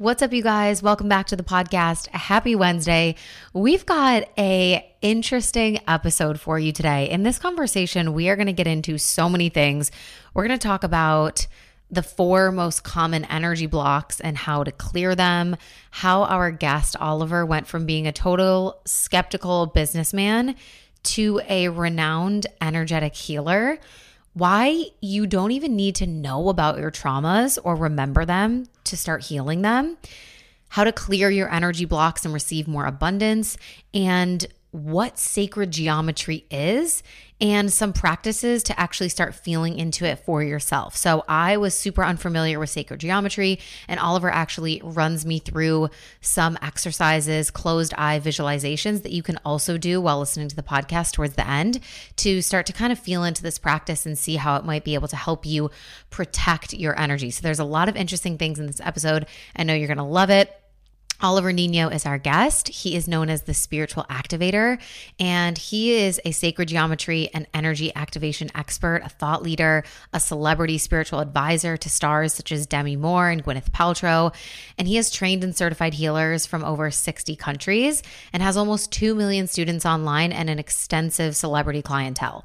What's up you guys? Welcome back to the podcast. Happy Wednesday. We've got a interesting episode for you today. In this conversation, we are going to get into so many things. We're going to talk about the four most common energy blocks and how to clear them, how our guest Oliver went from being a total skeptical businessman to a renowned energetic healer why you don't even need to know about your traumas or remember them to start healing them, how to clear your energy blocks and receive more abundance, and what sacred geometry is and some practices to actually start feeling into it for yourself. So I was super unfamiliar with sacred geometry, and Oliver actually runs me through some exercises, closed eye visualizations that you can also do while listening to the podcast towards the end to start to kind of feel into this practice and see how it might be able to help you protect your energy. So there's a lot of interesting things in this episode. I know you're going to love it. Oliver Niño is our guest. He is known as the spiritual activator, and he is a sacred geometry and energy activation expert, a thought leader, a celebrity spiritual advisor to stars such as Demi Moore and Gwyneth Paltrow. And he has trained and certified healers from over 60 countries and has almost 2 million students online and an extensive celebrity clientele.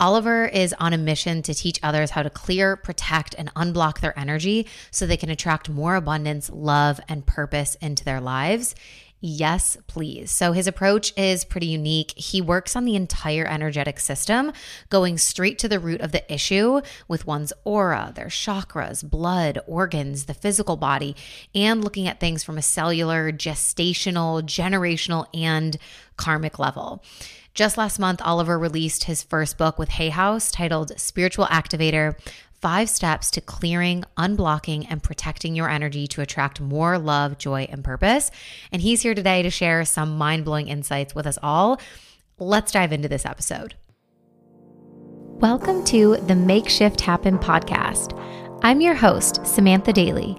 Oliver is on a mission to teach others how to clear, protect, and unblock their energy so they can attract more abundance, love, and purpose into their lives. Yes, please. So his approach is pretty unique. He works on the entire energetic system, going straight to the root of the issue with one's aura, their chakras, blood, organs, the physical body, and looking at things from a cellular, gestational, generational, and karmic level. Just last month, Oliver released his first book with Hay House titled Spiritual Activator Five Steps to Clearing, Unblocking, and Protecting Your Energy to Attract More Love, Joy, and Purpose. And he's here today to share some mind blowing insights with us all. Let's dive into this episode. Welcome to the Make Shift Happen podcast. I'm your host, Samantha Daly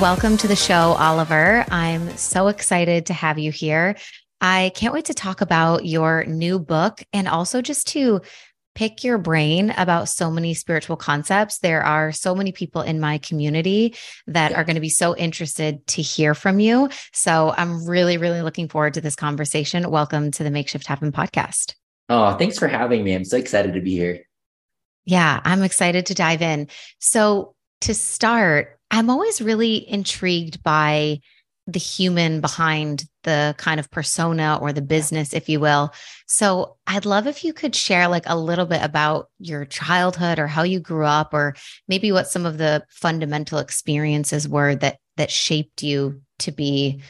Welcome to the show, Oliver. I'm so excited to have you here. I can't wait to talk about your new book and also just to pick your brain about so many spiritual concepts. There are so many people in my community that are going to be so interested to hear from you. So I'm really, really looking forward to this conversation. Welcome to the Make Shift Happen podcast. Oh, thanks for having me. I'm so excited to be here. Yeah, I'm excited to dive in. So, to start, I'm always really intrigued by the human behind the kind of persona or the business, if you will. So I'd love if you could share like a little bit about your childhood or how you grew up, or maybe what some of the fundamental experiences were that that shaped you to be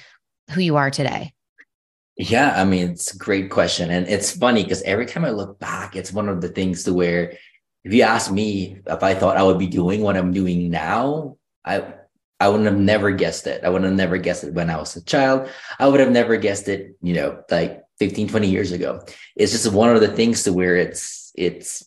who you are today. Yeah, I mean, it's a great question. And it's funny because every time I look back, it's one of the things to where if you ask me if I thought I would be doing what I'm doing now, I I would have never guessed it. I would have never guessed it when I was a child. I would have never guessed it, you know, like 15, 20 years ago. It's just one of the things to where it's it's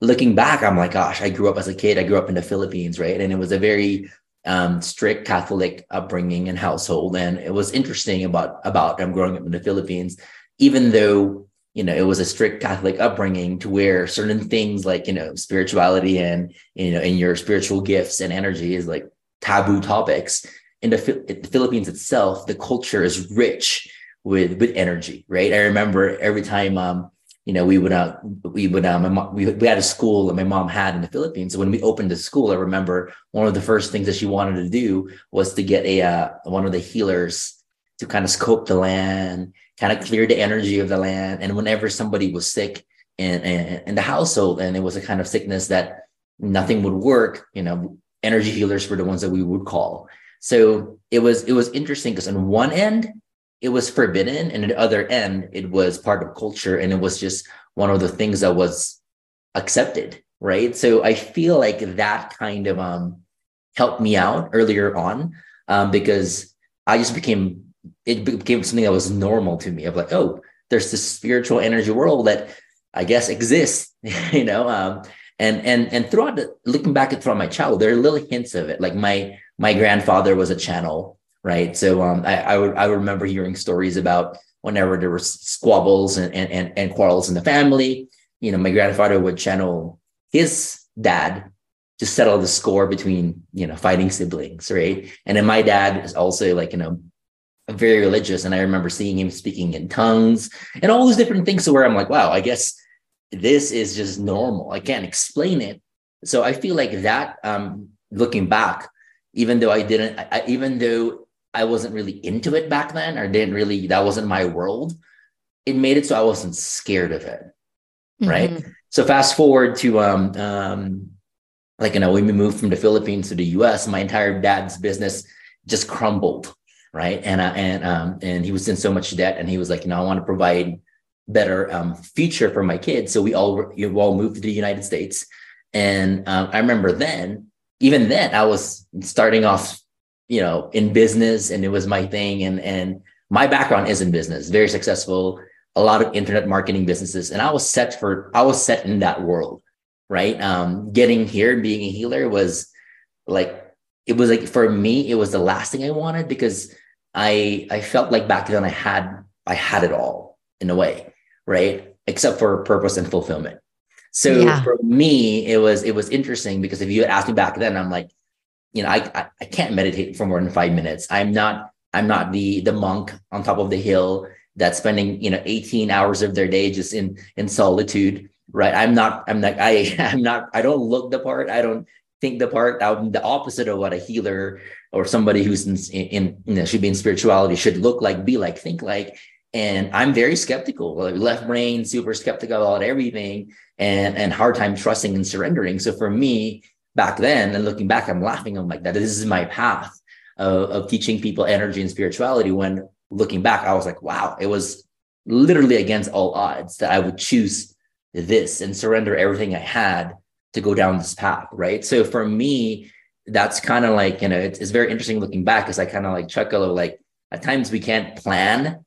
looking back, I'm like, gosh, I grew up as a kid. I grew up in the Philippines, right? And it was a very um, strict Catholic upbringing and household. And it was interesting about about them growing up in the Philippines, even though you know, it was a strict Catholic upbringing to where certain things like, you know, spirituality and, you know, and your spiritual gifts and energy is like taboo topics. In the, the Philippines itself, the culture is rich with, with energy, right? I remember every time, um, you know, we would, uh, we would, uh, my mom, we, we had a school that my mom had in the Philippines. So when we opened the school, I remember one of the first things that she wanted to do was to get a, uh, one of the healers to kind of scope the land kind of clear the energy of the land. And whenever somebody was sick in, in, in the household and it was a kind of sickness that nothing would work, you know, energy healers were the ones that we would call. So it was it was interesting because on one end it was forbidden, and on the other end it was part of culture, and it was just one of the things that was accepted. right? So I feel like that kind of um helped me out earlier on um, because I just became it became something that was normal to me of like, oh, there's this spiritual energy world that I guess exists, you know. Um, and and and throughout the, looking back at throughout my childhood, there are little hints of it. Like my my grandfather was a channel, right? So um, I I, would, I remember hearing stories about whenever there were squabbles and, and and and quarrels in the family, you know, my grandfather would channel his dad to settle the score between you know fighting siblings, right? And then my dad is also like you know very religious, and I remember seeing him speaking in tongues and all those different things. to where I'm like, wow, I guess this is just normal. I can't explain it. So I feel like that. Um, looking back, even though I didn't, I, even though I wasn't really into it back then, or didn't really, that wasn't my world. It made it so I wasn't scared of it, mm-hmm. right? So fast forward to um, um, like you know, when we moved from the Philippines to the U.S., my entire dad's business just crumbled, right? And uh, and um, and he was in so much debt, and he was like, you know, I want to provide better um, future for my kids. So we all know, all moved to the United States, and um, I remember then, even then, I was starting off, you know, in business, and it was my thing, and and my background is in business, very successful, a lot of internet marketing businesses, and I was set for I was set in that world, right? Um, getting here, and being a healer was like it was like for me, it was the last thing I wanted because I I felt like back then I had I had it all in a way right? Except for purpose and fulfillment. So yeah. for me, it was it was interesting because if you had asked me back then, I'm like, you know, I, I, I can't meditate for more than five minutes. I'm not I'm not the the monk on top of the hill that's spending you know 18 hours of their day just in in solitude right i'm not i'm not i i'm not i don't look the part i don't think the part i'm the opposite of what a healer or somebody who's in, in you know should be in spirituality should look like be like think like and I'm very skeptical, like left brain, super skeptical about everything, and and hard time trusting and surrendering. So for me, back then, and looking back, I'm laughing. I'm like, that this is my path of, of teaching people energy and spirituality. When looking back, I was like, wow, it was literally against all odds that I would choose this and surrender everything I had to go down this path, right? So for me, that's kind of like you know, it's, it's very interesting looking back because I kind of like chuckle of like at times we can't plan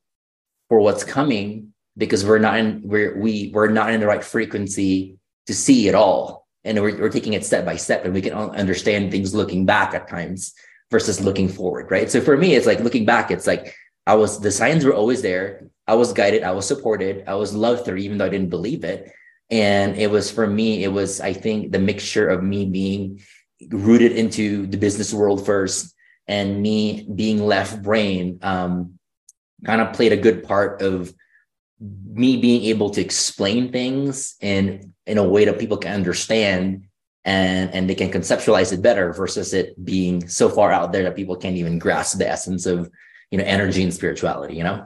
for what's coming because we're not in we're we we're not in the right frequency to see it all. And we're, we're taking it step by step and we can understand things looking back at times versus looking forward right? So for me it's like looking back it's like i was the signs were always there. I was guided i was supported i was loved through even though i didn't believe it and it was for me it was i think the mixture of me being rooted into the business world first and me being left brain um, kind of played a good part of me being able to explain things in in a way that people can understand and and they can conceptualize it better versus it being so far out there that people can't even grasp the essence of you know energy and spirituality you know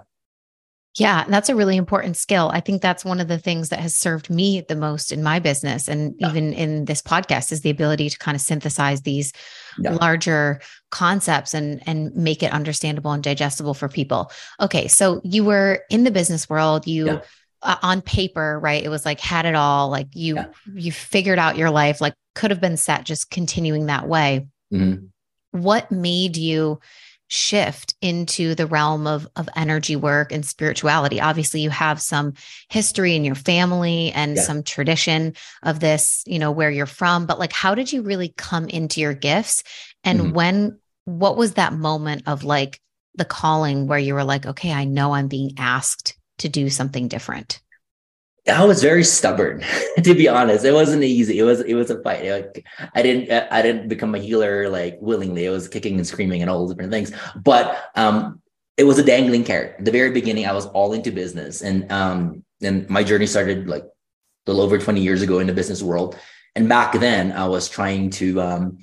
yeah, that's a really important skill. I think that's one of the things that has served me the most in my business and yeah. even in this podcast is the ability to kind of synthesize these yeah. larger concepts and and make it understandable and digestible for people. Okay, so you were in the business world, you yeah. uh, on paper, right? It was like had it all, like you you figured out your life, like could have been set just continuing that way. Mm-hmm. What made you shift into the realm of, of energy work and spirituality? Obviously, you have some history in your family and yeah. some tradition of this, you know, where you're from, but like, how did you really come into your gifts? And mm-hmm. when, what was that moment of like the calling where you were like, okay, I know I'm being asked to do something different? I was very stubborn, to be honest. It wasn't easy. It was it was a fight. Like, I didn't I didn't become a healer like willingly. It was kicking and screaming and all different things. But um, it was a dangling carrot. The very beginning, I was all into business, and um, and my journey started like a little over twenty years ago in the business world. And back then, I was trying to um,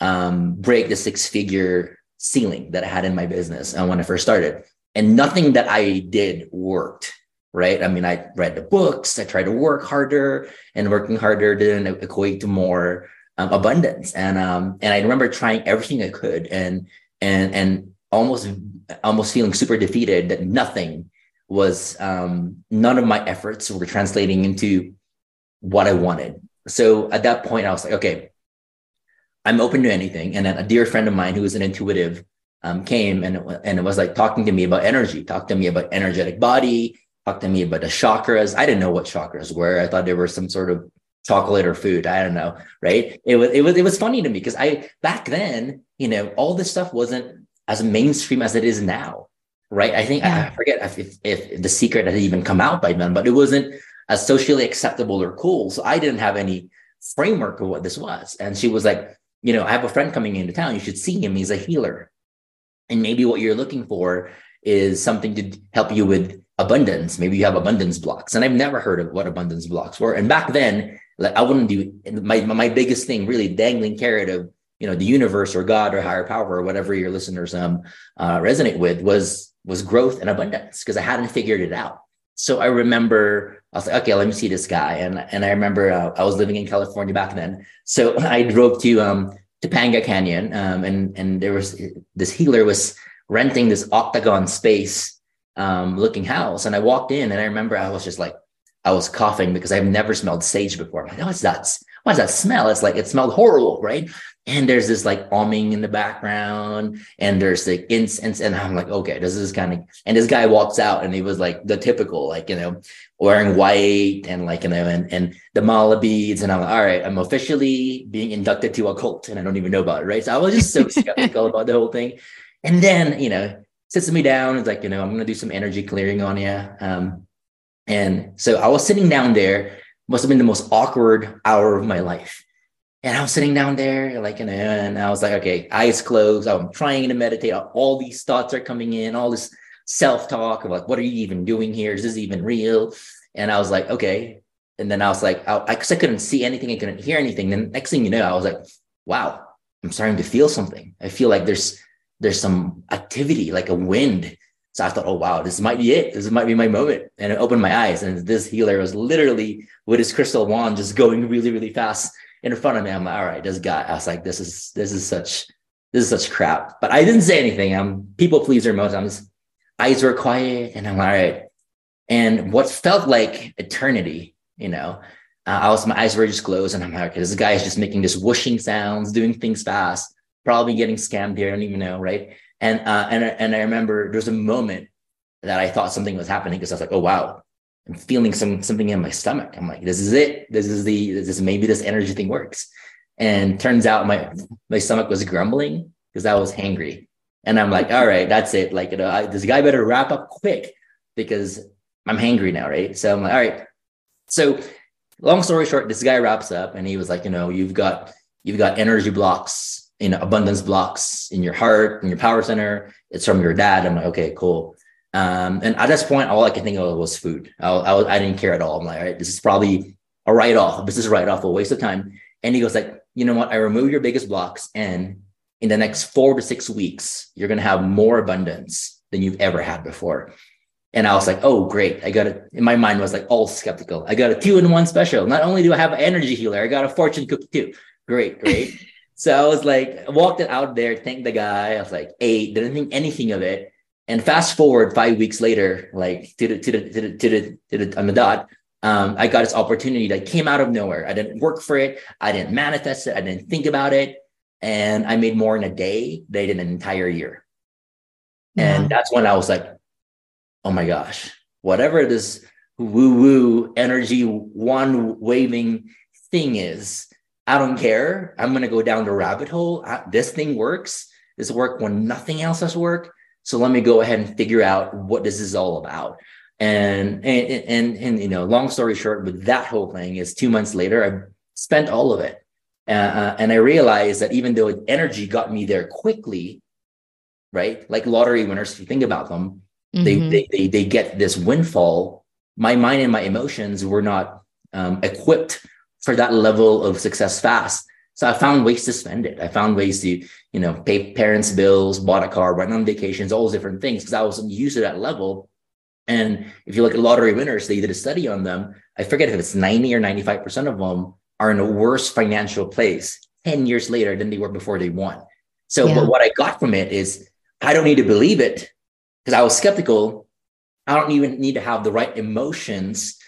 um, break the six figure ceiling that I had in my business uh, when I first started, and nothing that I did worked right? I mean, I read the books, I tried to work harder, and working harder didn't equate to more um, abundance. And um, and I remember trying everything I could, and and and almost almost feeling super defeated that nothing was um, none of my efforts were translating into what I wanted. so at that point, I was like, okay, I'm open to anything. And then a dear friend of mine who was an intuitive um, came and, and it was like talking to me about energy, talked to me about energetic body, talked to me about the chakras. I didn't know what chakras were. I thought they were some sort of chocolate or food. I don't know. Right. It was, it was, it was funny to me because I, back then, you know, all this stuff wasn't as mainstream as it is now. Right. I think yeah. I forget if, if the secret had even come out by then, but it wasn't as socially acceptable or cool. So I didn't have any framework of what this was. And she was like, you know, I have a friend coming into town. You should see him. He's a healer. And maybe what you're looking for is something to help you with abundance. Maybe you have abundance blocks. And I've never heard of what abundance blocks were. And back then, like I wouldn't do my my biggest thing, really dangling carrot of you know the universe or God or higher power or whatever your listeners um uh, resonate with was was growth and abundance because I hadn't figured it out. So I remember I was like, okay, let me see this guy, and and I remember uh, I was living in California back then, so I drove to um Topanga Canyon, um, and and there was this healer was renting this octagon space um, looking house, and I walked in, and I remember I was just like, I was coughing because I've never smelled sage before. I'm like, oh, what's that? What's that smell? It's like it smelled horrible, right? And there's this like humming in the background, and there's like incense, and I'm like, okay, this is kind of. And this guy walks out, and he was like the typical, like you know, wearing white and like you know, and and the mala beads, and I'm like, all right, I'm officially being inducted to a cult, and I don't even know about it, right? So I was just so skeptical about the whole thing, and then you know, sits me down, it's like, you know, I'm gonna do some energy clearing on you. Um, and so I was sitting down there, must have been the most awkward hour of my life. And I was sitting down there, like, you know, and I was like, okay, eyes closed. I'm trying to meditate. All these thoughts are coming in, all this self talk of like, what are you even doing here? Is this even real? And I was like, okay. And then I was like, I, I, I couldn't see anything, I couldn't hear anything. Then next thing you know, I was like, wow, I'm starting to feel something. I feel like there's there's some activity, like a wind so I thought, oh wow, this might be it. This might be my moment. And it opened my eyes. And this healer was literally with his crystal wand just going really, really fast in front of me. I'm like, all right, this guy. I was like, this is this is such this is such crap. But I didn't say anything. I'm people pleaser most times. Eyes were quiet, and I'm like, all right. And what felt like eternity, you know, uh, I was my eyes were just closed, and I'm like, okay, this guy is just making this whooshing sounds, doing things fast, probably getting scammed here. I don't even know, right? And uh, and and I remember there's a moment that I thought something was happening because I was like, oh wow, I'm feeling some something in my stomach. I'm like, this is it. This is the this is maybe this energy thing works. And turns out my my stomach was grumbling because I was hangry. And I'm like, all right, that's it. Like, you know, I, this guy better wrap up quick because I'm hangry now, right? So I'm like, all right. So long story short, this guy wraps up and he was like, you know, you've got you've got energy blocks you know abundance blocks in your heart in your power center it's from your dad i'm like okay cool um, and at this point all i could think of was food I, I, I didn't care at all i'm like all right this is probably a write-off this is a write-off a waste of time and he goes like you know what i remove your biggest blocks and in the next four to six weeks you're going to have more abundance than you've ever had before and I was like, oh, great. I got it. In my mind was like all skeptical. I got a two in one special. Not only do I have an energy healer, I got a fortune cookie too. Great, great. So I was like, walked it out there, thanked the guy. I was like, eight, didn't think anything of it. And fast forward five weeks later, like to the to the to the to the, to the on the dot, um, I got this opportunity that came out of nowhere. I didn't work for it. I didn't manifest it. I didn't think about it. And I made more in a day than in an entire year. Yeah. And that's when I was like, oh my gosh, whatever this woo woo energy one waving thing is, I don't care. I'm going to go down the rabbit hole. I, this thing works. This worked when nothing else has worked. So let me go ahead and figure out what this is all about. And, and, and, and, you know, long story short, with that whole thing is two months later, I spent all of it. Uh, uh, and I realized that even though energy got me there quickly, right? Like lottery winners, if you think about them, mm-hmm. they, they, they, they get this windfall. My mind and my emotions were not um, equipped for that level of success fast. So I found ways to spend it. I found ways to, you know, pay parents' bills, bought a car, went on vacations, all those different things because I wasn't used to that level. And if you look at lottery winners, they did a study on them. I forget if it's 90 or 95% of them are in a worse financial place 10 years later than they were before they won. So yeah. but what I got from it is I don't need to believe it because I was skeptical. I don't even need to have the right emotions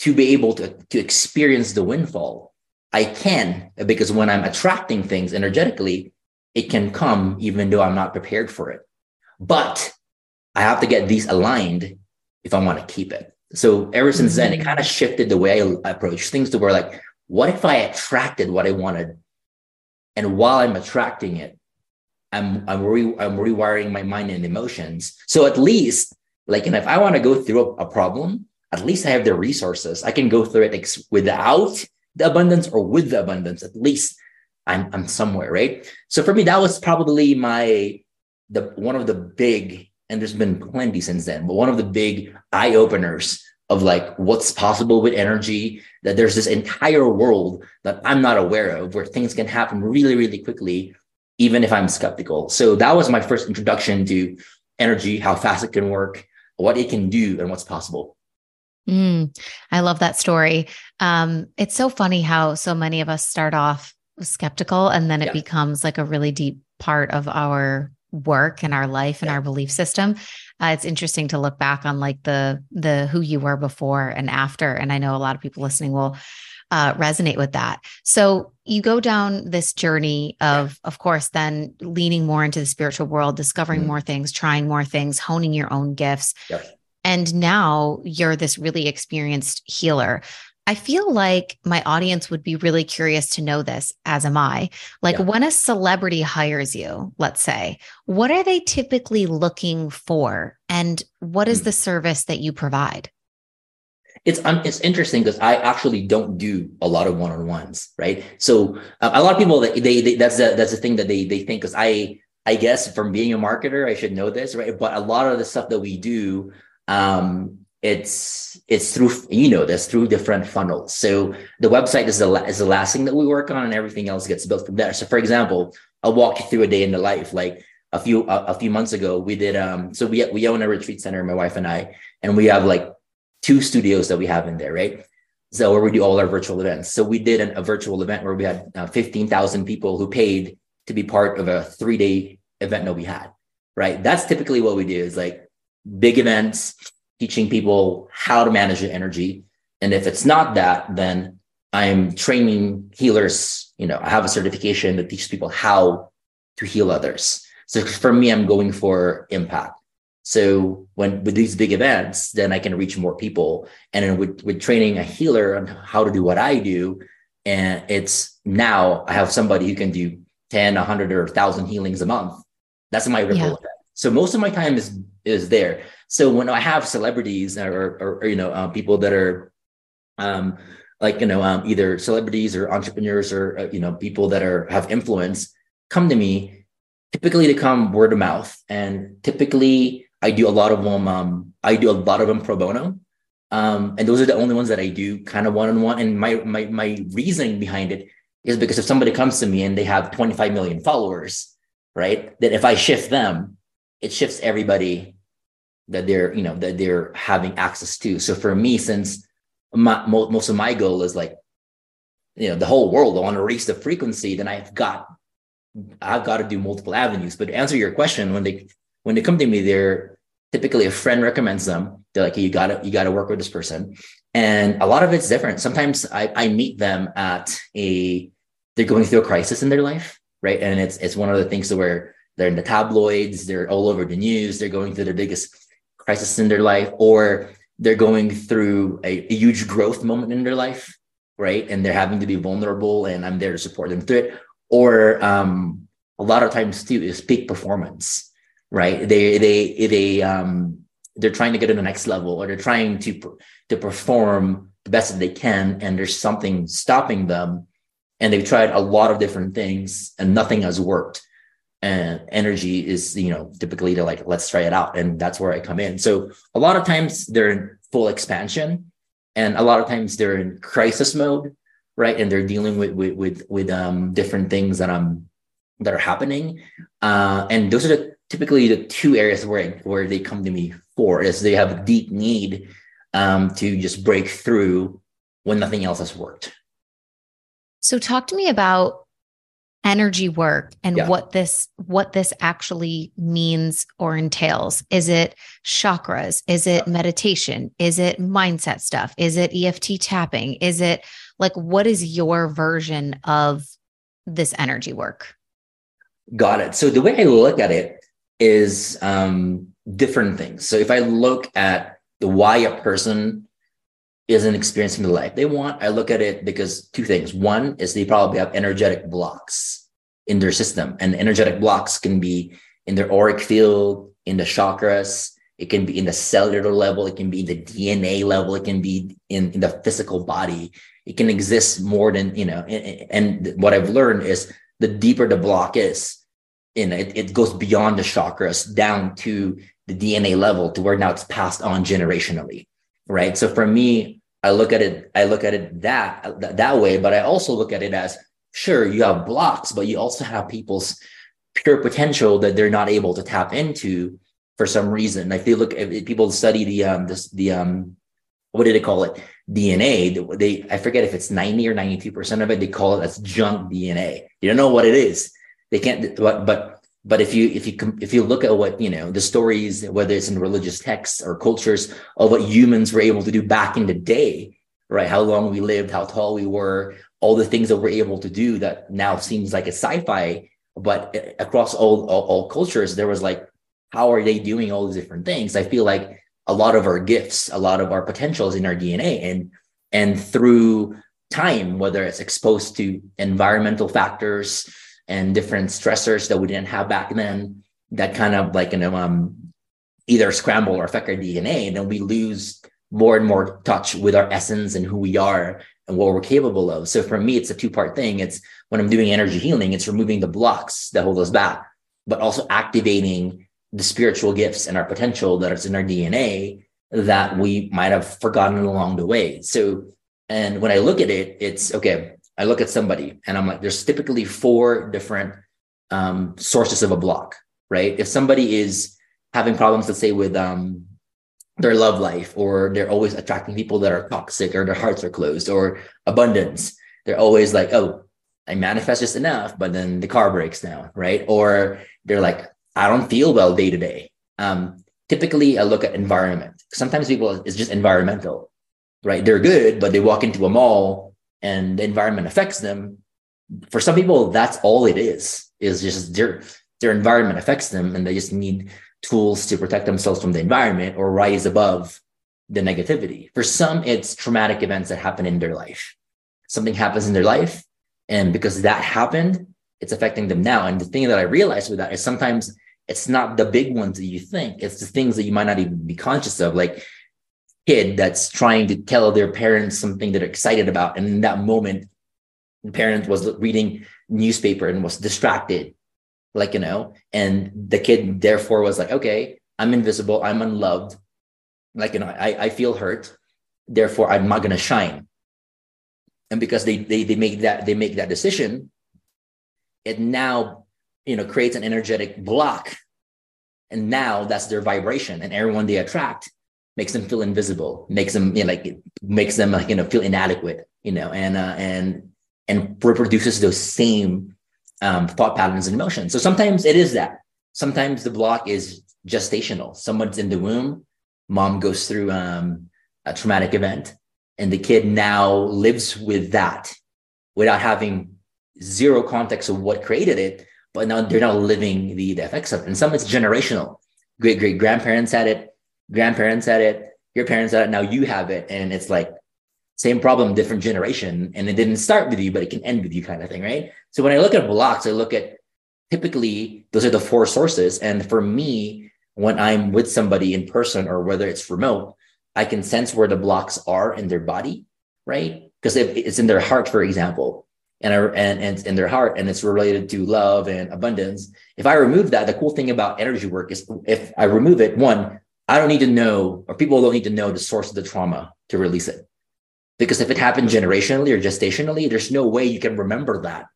to be able to, to experience the windfall. I can because when I'm attracting things energetically, it can come even though I'm not prepared for it. But I have to get these aligned if I want to keep it. So ever since then, it mm-hmm. kind of shifted the way I approach things to where like, what if I attracted what I wanted? And while I'm attracting it, I'm I'm, re, I'm rewiring my mind and emotions. So at least, like, and if I want to go through a, a problem, at least I have the resources. I can go through it ex- without the abundance or with the abundance. At least I'm I'm somewhere, right? So for me, that was probably my the one of the big, and there's been plenty since then, but one of the big eye openers of like what's possible with energy. That there's this entire world that I'm not aware of where things can happen really, really quickly even if I'm skeptical. So that was my first introduction to energy, how fast it can work, what it can do, and what's possible. Mm, I love that story. Um, it's so funny how so many of us start off skeptical and then it yeah. becomes like a really deep part of our work and our life and yeah. our belief system. Uh, it's interesting to look back on like the the who you were before and after. And I know a lot of people listening will uh, resonate with that. So you go down this journey of, of course, then leaning more into the spiritual world, discovering mm-hmm. more things, trying more things, honing your own gifts. Yep. And now you're this really experienced healer. I feel like my audience would be really curious to know this, as am I. Like yeah. when a celebrity hires you, let's say, what are they typically looking for? And what is mm. the service that you provide? it's um, it's interesting because I actually don't do a lot of one-on-ones, right? So uh, a lot of people that they, they that's the that's the thing that they they think because I I guess from being a marketer I should know this, right? But a lot of the stuff that we do, um, it's it's through you know this through different funnels. So the website is the is the last thing that we work on, and everything else gets built from there. So for example, I'll walk you through a day in the life, like a few a, a few months ago we did um so we we own a retreat center my wife and i and we have like two studios that we have in there, right? So where we do all our virtual events. So we did an, a virtual event where we had uh, 15,000 people who paid to be part of a three day event that we had, right? That's typically what we do is like big events, teaching people how to manage their energy. And if it's not that, then I'm training healers. You know, I have a certification that teaches people how to heal others. So for me, I'm going for impact. So when with these big events, then I can reach more people. And then with, with training a healer on how to do what I do, and it's now I have somebody who can do 10, 100 or 1,000 healings a month. That's my ripple yeah. effect. So most of my time is is there. So when I have celebrities or, or, or you know uh, people that are um, like you know um, either celebrities or entrepreneurs or uh, you know people that are have influence come to me, typically they come word of mouth, and typically I do a lot of them. Um, I do a lot of them pro bono, um, and those are the only ones that I do kind of one on one. And my my my reasoning behind it is because if somebody comes to me and they have 25 million followers, right? That if I shift them, it shifts everybody that they're you know that they're having access to. So for me, since my, most of my goal is like you know the whole world, I want to raise the frequency, then I've got I've got to do multiple avenues. But to answer your question, when they when they come to me, they're typically a friend recommends them. They're like, hey, you gotta, you gotta work with this person. And a lot of it's different. Sometimes I, I meet them at a, they're going through a crisis in their life, right? And it's, it's one of the things where they're in the tabloids, they're all over the news, they're going through their biggest crisis in their life, or they're going through a, a huge growth moment in their life, right? And they're having to be vulnerable and I'm there to support them through it. Or um, a lot of times too is peak performance right? They they they um they're trying to get to the next level or they're trying to to perform the best that they can and there's something stopping them and they've tried a lot of different things and nothing has worked and energy is you know typically they're like let's try it out and that's where i come in. So a lot of times they're in full expansion and a lot of times they're in crisis mode right? And they're dealing with with with, with um different things that um that are happening. Uh and those are the typically the two areas where where they come to me for is they have a deep need um, to just break through when nothing else has worked. So, talk to me about energy work and Yeah. what this what this actually means or entails. Is it chakras? Is it meditation? Is it mindset stuff? Is it eft tapping? Is it like what is your version of this energy work? Got it. So the way I look at it is um, different things. So if I look at the why a person isn't experiencing the life they want, I look at it because two things. One is they probably have energetic blocks in their system, and energetic blocks can be in their auric field, in the chakras. It can be in the cellular level. It can be the DNA level. It can be in, in the physical body. It can exist more than you know. And, and what I've learned is the deeper the block is, you know, it, it goes beyond the chakras down to the DNA level to where now it's passed on generationally, right? So for me, I look at it, I look at it that that way, but I also look at it as sure you have blocks, but you also have people's pure potential that they're not able to tap into for some reason. If they look, if people study the um this the um what do they call it DNA? They I forget if it's ninety or ninety two percent of it. They call it as junk DNA. You don't know what it is. They can't. But but but if you if you if you look at what you know the stories, whether it's in religious texts or cultures of what humans were able to do back in the day, right? How long we lived, how tall we were, all the things that we're able to do that now seems like a sci-fi. But eh, across all, all all cultures, there was like, how are they doing all these different things? I feel like a lot of our gifts, a lot of our potentials in our DNA, and and through time, whether it's exposed to environmental factors and different stressors that we didn't have back then, that kind of like you know um, either scramble or affect our DNA, and then we lose more and more touch with our essence and who we are and what we're capable of. So for me, it's a two part thing. It's when I'm doing energy healing, it's removing the blocks that hold us back, but also activating the spiritual gifts and our potential that is in our DNA that we might have forgotten along the way. So, and when I look at it, it's okay. I look at somebody and I'm like, there's typically four different um, sources of a block, right? If somebody is having problems, let's say with um, their love life, or they're always attracting people that are toxic, or their hearts are closed, or abundance, they're always like, oh, I manifest just enough, but then the car breaks down, right? Or they're like, I don't feel well day to day. Um, typically, I look at environment. Sometimes people it's just environmental, right? They're good, but they walk into a mall and the environment affects them. For some people, that's all it is. Is just their their environment affects them, and they just need tools to protect themselves from the environment or rise above the negativity. For some, it's traumatic events that happen in their life. Something happens in their life, and because that happened, it's affecting them now. And the thing that I realized with that is sometimes it's not the big ones that you think it's the things that you might not even be conscious of like kid that's trying to tell their parents something they're excited about. And in that moment the parent was reading newspaper and was distracted like you know and the kid therefore was like okay i'm invisible. I'm unloved. Like you know i, I feel hurt. Therefore i'm not going to shine. And because they, they they make that they make that decision it now you know creates an energetic block. And now that's their vibration and everyone they attract makes them feel invisible makes them you know, like makes them you know feel inadequate you know and uh, and and reproduces those same um, thought patterns and emotions so sometimes it is that sometimes the block is gestational someone's in the womb mom goes through um, a traumatic event and the kid now lives with that without having zero context of what created it but now they're now living the, the effects of it. And some it's generational. Great great grandparents had it, grandparents had it, your parents had it, now you have it. And it's like same problem, different generation. And it didn't start with you, but it can end with you kind of thing, right? So when I look at blocks, I look at typically those are the four sources. And for me, when I'm with somebody in person or whether it's remote, I can sense where the blocks are in their body, right? Because it's in their heart, for example, and, and and in their heart and it's related to love and abundance if i remove that the cool thing about energy work is if i remove it one i don't need to know or people don't need to know the source of the trauma to release it. Because if it happened generationally or gestationally there's no way you can remember that.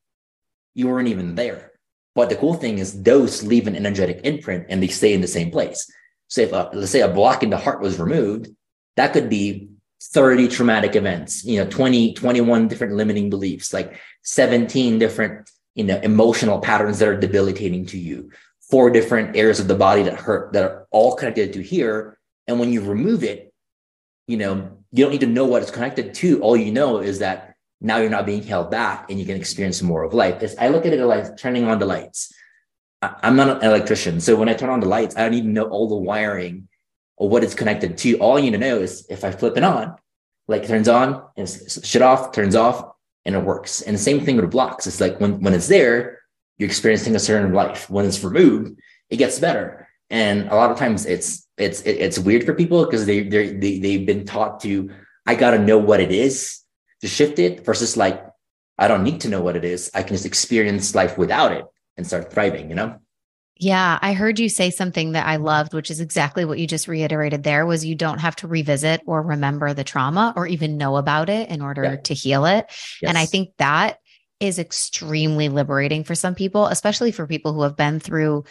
You weren't even there. But the cool thing is those leave an energetic imprint and they stay in the same place. So if a, let's say a block in the heart was removed that could be 30 traumatic events you know 20 21 different limiting beliefs like 17 different you know, emotional patterns that are debilitating to you, four different areas of the body that hurt that are all connected to here. And when you remove it, you know, you don't need to know what it's connected to. All you know is that now you're not being held back and you can experience more of life. It's, I look at it like turning on the lights. I, I'm not an electrician. So when I turn on the lights, I don't even know all the wiring or what it's connected to. All you need to know is if I flip it on, like turns on and shut off, turns off, and it works. And the same thing with blocks. It's like when, when it's there, you're experiencing a certain life. When it's removed, it gets better. And a lot of times it's it's it's weird for people because they they they they've been taught to I gotta know what it is to shift it versus like I don't need to know what it is. I can just experience life without it and start thriving. You know. Yeah, I heard you say something that I loved, which is exactly what you just reiterated there was you don't have to revisit or remember the trauma or even know about it in order yeah. to heal it. Yes. And I think that is extremely liberating for some people, especially for people who have been through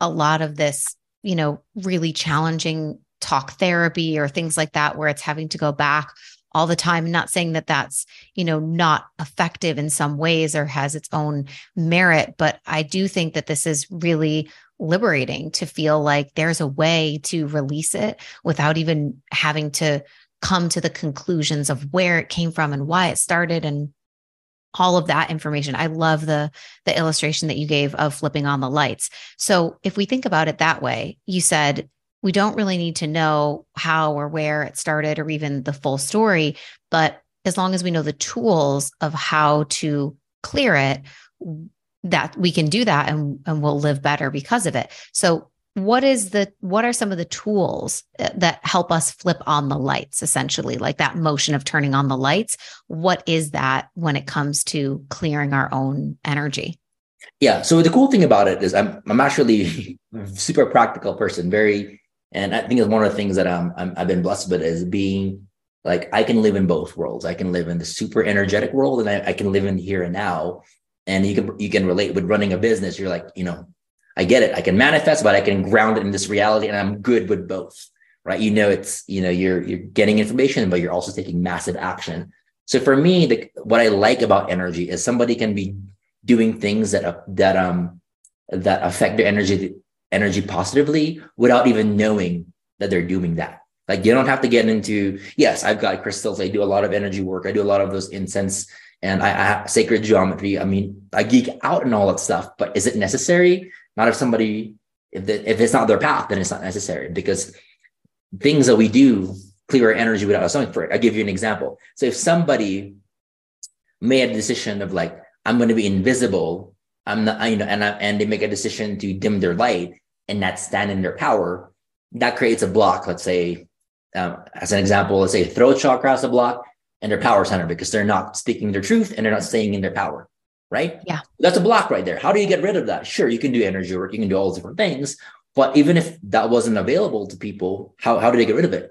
a lot of this, you know, really challenging talk therapy or things like that where it's having to go back all the time. not saying that that's, you know, not effective in some ways or has its own merit, but I do think that this is really liberating to feel like there's a way to release it without even having to come to the conclusions of where it came from and why it started and all of that information. I love the the illustration that you gave of flipping on the lights. So if we think about it that way, you said we don't really need to know how or where it started or even the full story. But as long as we know the tools of how to clear it, that we can do that and, and we'll live better because of it. So what is the what are some of the tools uh, that help us flip on the lights essentially like that motion of turning on the lights what is that when it comes to clearing our own energy yeah so the cool thing about it is i'm i'm actually super practical person very and I think it's one of the things that I'm, i have been blessed with is being like I can live in both worlds. I can live in the super energetic world, and I, I can live in here and now. And you can you can relate with running a business. You're like, you know, I get it. I can manifest, but I can ground it in this reality, and I'm good with both. Right? You know, it's you know you're you're getting information, but you're also taking massive action. So for me, the, what I like about energy is somebody can be doing things that that um that affect their energy energy positively without even knowing that they're doing that. Like you don't have to get into, yes, I've got crystals. I do a lot of energy work. I do a lot of those incense and I, I have sacred geometry. I mean, I geek out and all that stuff, but is it necessary? Not if somebody, if, the, if it's not their path, then it's not necessary because things that we do clear our energy without us knowing for it. I'll give you an example. So if somebody made a decision of like, I'm going to be invisible, I'm not, you know, and I, and they make a decision to dim their light, and not stand in their power, that creates a block. Let's say, um, as an example, let's say throat chakra has a block and their power center because they're not speaking their truth and they're not staying in their power. Right. Yeah. That's a block right there. How do you get rid of that? Sure, you can do energy work, you can do all different things. But even if that wasn't available to people, how, how do they get rid of it?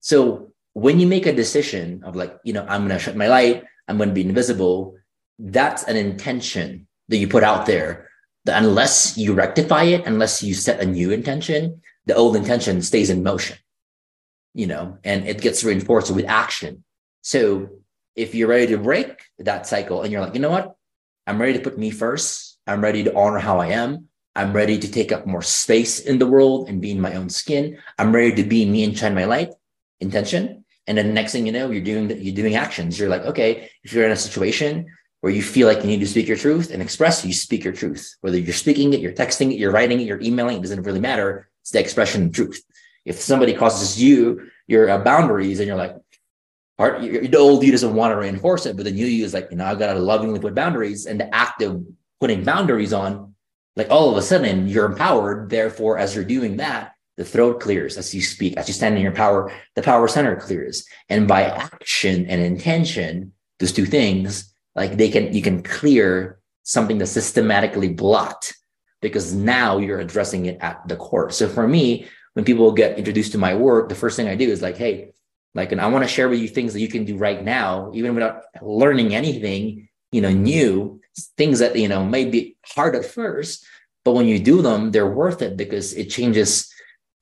So when you make a decision of like, you know, I'm going to shut my light, I'm going to be invisible, that's an intention that you put out there that unless you rectify it, unless you set a new intention, the old intention stays in motion, you know, and it gets reinforced with action. So if you're ready to break that cycle and you're like, you know what? I'm ready to put me first. I'm ready to honor how I am. I'm ready to take up more space in the world and be in my own skin. I'm ready to be me and shine my light intention. And then the next thing you know, you're doing you're doing actions. You're like, okay, if you're in a situation where you feel like you need to speak your truth and express, you speak your truth. Whether you're speaking it, you're texting it, you're writing it, you're emailing it, doesn't really matter. It's the expression of truth. If somebody crosses you, your uh, boundaries, and you're like, part, the old you doesn't want to reinforce it, but the new you is like, you know, I've got to lovingly put boundaries, and the act of putting boundaries on, like all of a sudden you're empowered. Therefore, as you're doing that, the throat clears as you speak, as you stand in your power, the power center clears, and by action and intention, those two things like they can you can clear something that's systematically blocked because now you're addressing it at the core so for me when people get introduced to my work the first thing i do is like hey like and i want to share with you things that you can do right now even without learning anything you know new things that you know may be hard at first but when you do them they're worth it because it changes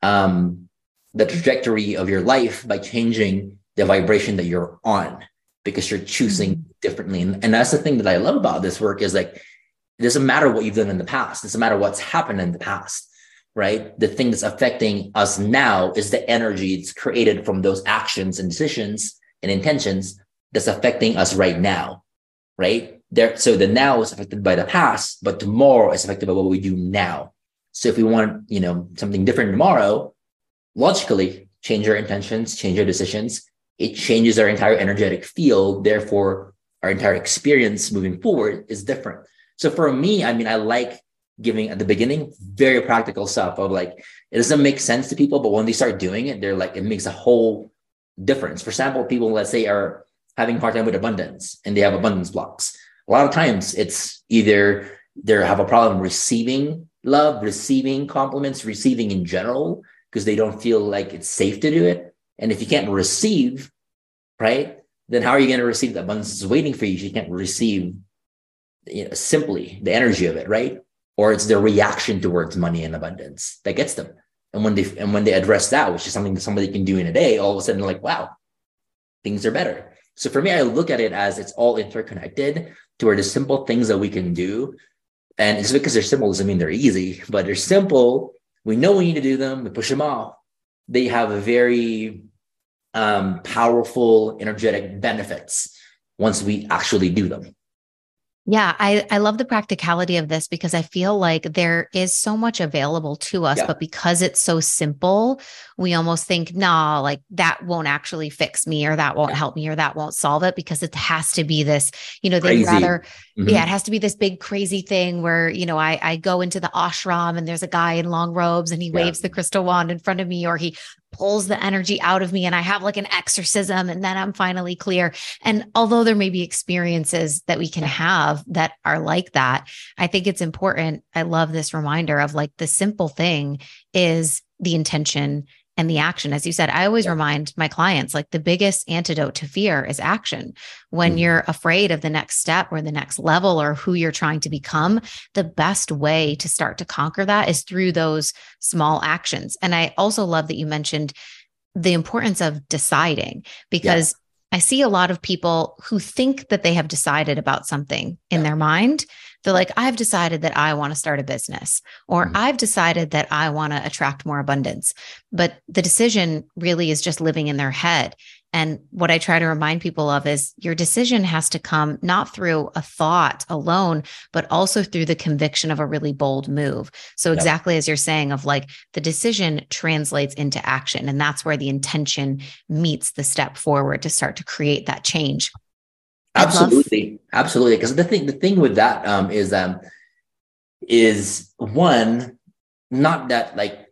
um the trajectory of your life by changing the vibration that you're on because you're choosing mm-hmm. differently. And, and that's the thing that I love about this work is like it doesn't matter what you've done in the past. It doesn't matter what's happened in the past, right? The thing that's affecting us now is the energy that's created from those actions and decisions and intentions that's affecting us right now, right? There, so the now is affected by the past, but tomorrow is affected by what we do now. So if we want, you know, something different tomorrow, logically change our intentions, change our decisions. It changes our entire energetic field. Therefore, our entire experience moving forward is different. So for me, I mean, I like giving at the beginning very practical stuff of like it doesn't make sense to people, but when they start doing it, they're like it makes a whole difference. For example, people let's say are having hard time with abundance and they have abundance blocks. A lot of times it's either they have a problem receiving love, receiving compliments, receiving in general, because they don't feel like it's safe to do it. And if you can't receive, right, then how are you going to receive the abundance is waiting for you? You can't receive you know, simply the energy of it, right? Or it's their reaction towards money and abundance that gets them. And when they and when they address that, which is something that somebody can do in a day, all of a sudden, like, wow, things are better. So for me, I look at it as it's all interconnected to where the simple things that we can do. And it's because they're simple doesn't mean they're easy, but they're simple. We know we need to do them, we push them off. They have a very um, powerful, energetic benefits once we actually do them. Yeah, I, I love the practicality of this because I feel like there is so much available to us, yeah. but because it's so simple, we almost think, nah, like that won't actually fix me or that won't yeah. help me or that won't solve it because it has to be this, you know, they'd rather, mm-hmm. yeah, it has to be this big crazy thing where, you know, I, I go into the ashram and there's a guy in long robes and he yeah. waves the crystal wand in front of me or he pulls the energy out of me and I have like an exorcism and then I'm finally clear. And although there may be experiences that we can have that are like that, I think it's important. I love this reminder of like the simple thing is the intention and the action. As you said, I always yeah. remind my clients like the biggest antidote to fear is action. When mm-hmm. you're afraid of the next step or the next level or who you're trying to become, the best way to start to conquer that is through those small actions. And I also love that you mentioned the importance of deciding because yeah. I see a lot of people who think that they have decided about something in yeah. their mind they're like, I've decided that I want to start a business, or mm-hmm. I've decided that I want to attract more abundance. But the decision really is just living in their head. And what I try to remind people of is your decision has to come not through a thought alone, but also through the conviction of a really bold move. So, exactly as you're saying, of like the decision translates into action. And that's where the intention meets the step forward to start to create that change. Absolutely, absolutely. Because the thing, the thing with that um, is um, is one, not that like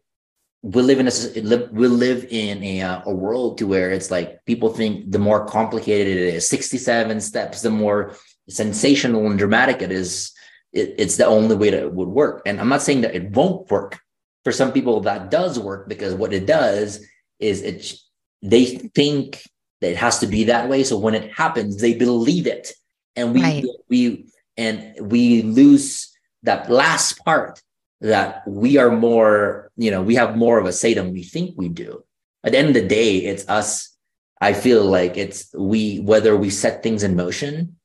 we live in a we live in a uh, a world to where it's like people think the more complicated it is, sixty seven steps, the more sensational and dramatic it is. It, it's the only way that it would work. And I'm not saying that it won't work. For some people, that does work because what it does is it they think it has to be that way. So when it happens, they believe it, and we right. we and we lose that last part that we are more, you know, we have more of a say than we think we do. At the end of the day, it's us. I feel like it's we whether we set things in motion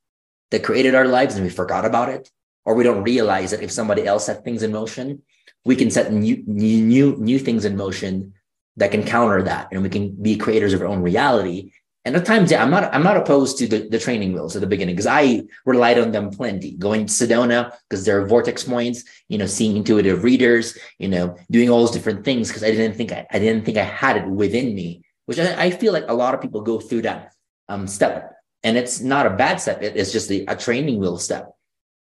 that created our lives and we forgot about it, or we don't realize that if somebody else set things in motion, we can set new new new things in motion that can counter that, and we can be creators of our own reality and at times, yeah, I'm not I'm not opposed to the, the training wheels at the beginning because I relied on them plenty. Going to Sedona because there are vortex points, you know, seeing intuitive readers, you know, doing all those different things because I didn't think I, I didn't think I had it within me, which I, I feel like a lot of people go through that um, step. And it's not a bad step, it, it's just a, a training wheel step.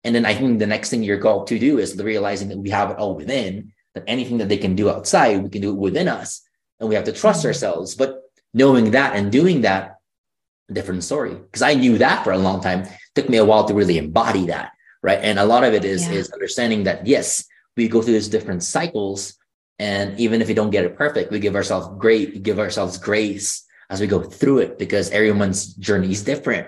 And then I think the next thing you're called to do is realizing that we have it all within, that anything that they can do outside, we can do it within us. And we have to trust mm-hmm. ourselves. But knowing that and doing that, different story. Because I knew that for a long time. It took me a while to really embody that. Right. And a lot of it is, yeah. is understanding that yes, we go through these different cycles. And even if we don't get it perfect, we give ourselves great, give ourselves grace as we go through it because everyone's journey is different.